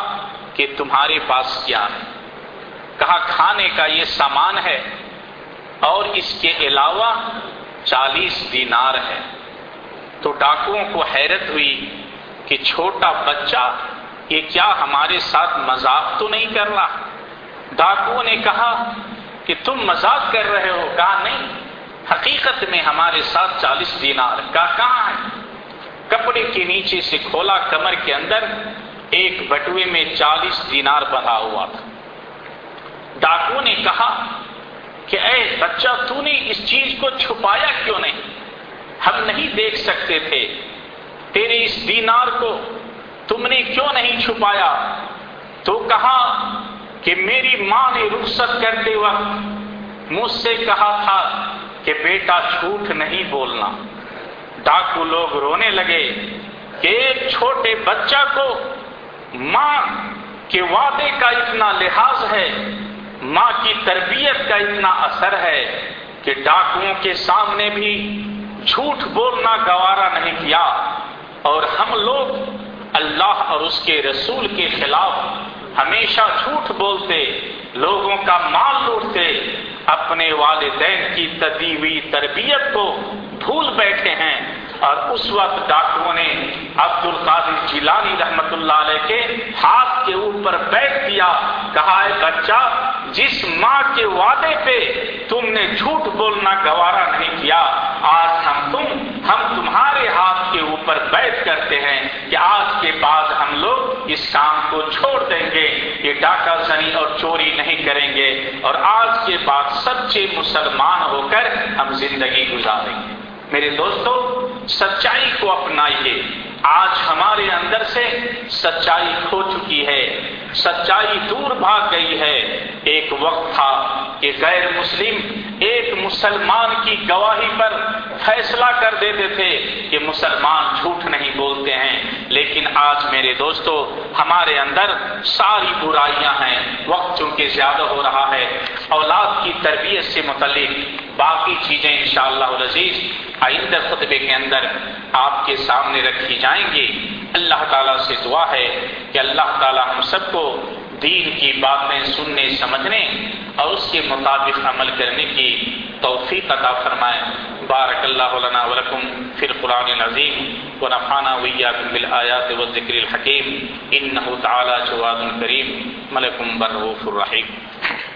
کہ تمہارے پاس کیا ہے کہا کھانے کا یہ سامان ہے اور اس کے علاوہ چالیس دینار ہے تو ڈاکوؤں کو حیرت ہوئی کہ چھوٹا بچہ یہ کیا ہمارے ساتھ مذاق تو نہیں کر رہا ڈاکو نے کہا کہ تم مذاق کر رہے ہو کہا نہیں حقیقت میں ہمارے ساتھ چالیس دینار کا کہاں ہے کپڑے کے نیچے سے کھولا کمر کے اندر ایک بٹوے میں چالیس دینار بنا ہوا تھا ڈاکو نے کہا کہ اے بچہ تو نے اس چیز کو چھپایا کیوں نہیں ہم نہیں دیکھ سکتے تھے تیرے اس دینار کو تم نے کیوں نہیں چھپایا تو کہا کہ میری ماں نے رخصت کرتے وقت مجھ سے کہا تھا کہ بیٹا جھوٹ نہیں بولنا ڈاکو لوگ رونے لگے کہ ایک چھوٹے بچہ کو ماں کے وعدے کا اتنا لحاظ ہے ماں کی تربیت کا اتنا اثر ہے کہ ڈاکوؤں کے سامنے بھی جھوٹ بولنا گوارا نہیں کیا اور ہم لوگ اللہ اور اس کے رسول کے خلاف ہمیشہ جھوٹ بولتے لوگوں کا مال لوٹتے اپنے والدین کی تدیوی تربیت کو بھول بیٹھے ہیں اور اس وقت ڈاکٹروں نے عبد جیلانی رحمت اللہ علیہ کے ہاتھ کے اوپر بیٹھ دیا کہا ہے بچہ جس ماں کے وعدے پہ تم نے جھوٹ بولنا گوارا نہیں کیا آج ہم تم ہم تمہارے ہاتھ کے اوپر بیٹھ کرتے ہیں کہ آج کے بعد ہم لوگ اس کام کو چھوڑ دیں گے یہ ڈاکہ زنی اور چوری نہیں کریں گے اور آج کے بعد سچے مسلمان ہو کر ہم زندگی گزاریں گے میرے دوستو سچائی کو اپنائیے آج ہمارے اندر سے سچائی کھو چکی ہے سچائی دور بھاگ گئی ہے ایک وقت تھا کہ غیر مسلم ایک مسلمان کی گواہی پر فیصلہ کر دیتے تھے کہ مسلمان جھوٹ نہیں بولتے ہیں لیکن آج میرے دوستو ہمارے اندر ساری برائیاں ہیں وقت چونکہ زیادہ ہو رہا ہے اولاد کی تربیت سے متعلق باقی چیزیں انشاءاللہ العزیز آئندہ خطبے کے اندر آپ کے سامنے رکھی جائیں جائیں گے اللہ تعالیٰ سے دعا ہے کہ اللہ تعالیٰ ہم سب کو دین کی باتیں سننے سمجھنے اور اس کے مطابق عمل کرنے کی توفیق عطا فرمائے بارک اللہ لنا ولکم فی القرآن العظیم و نفعانہ و ایاکم بالآیات و ذکر الحکیم انہو تعالی جواد کریم ملکم برغوف الرحیم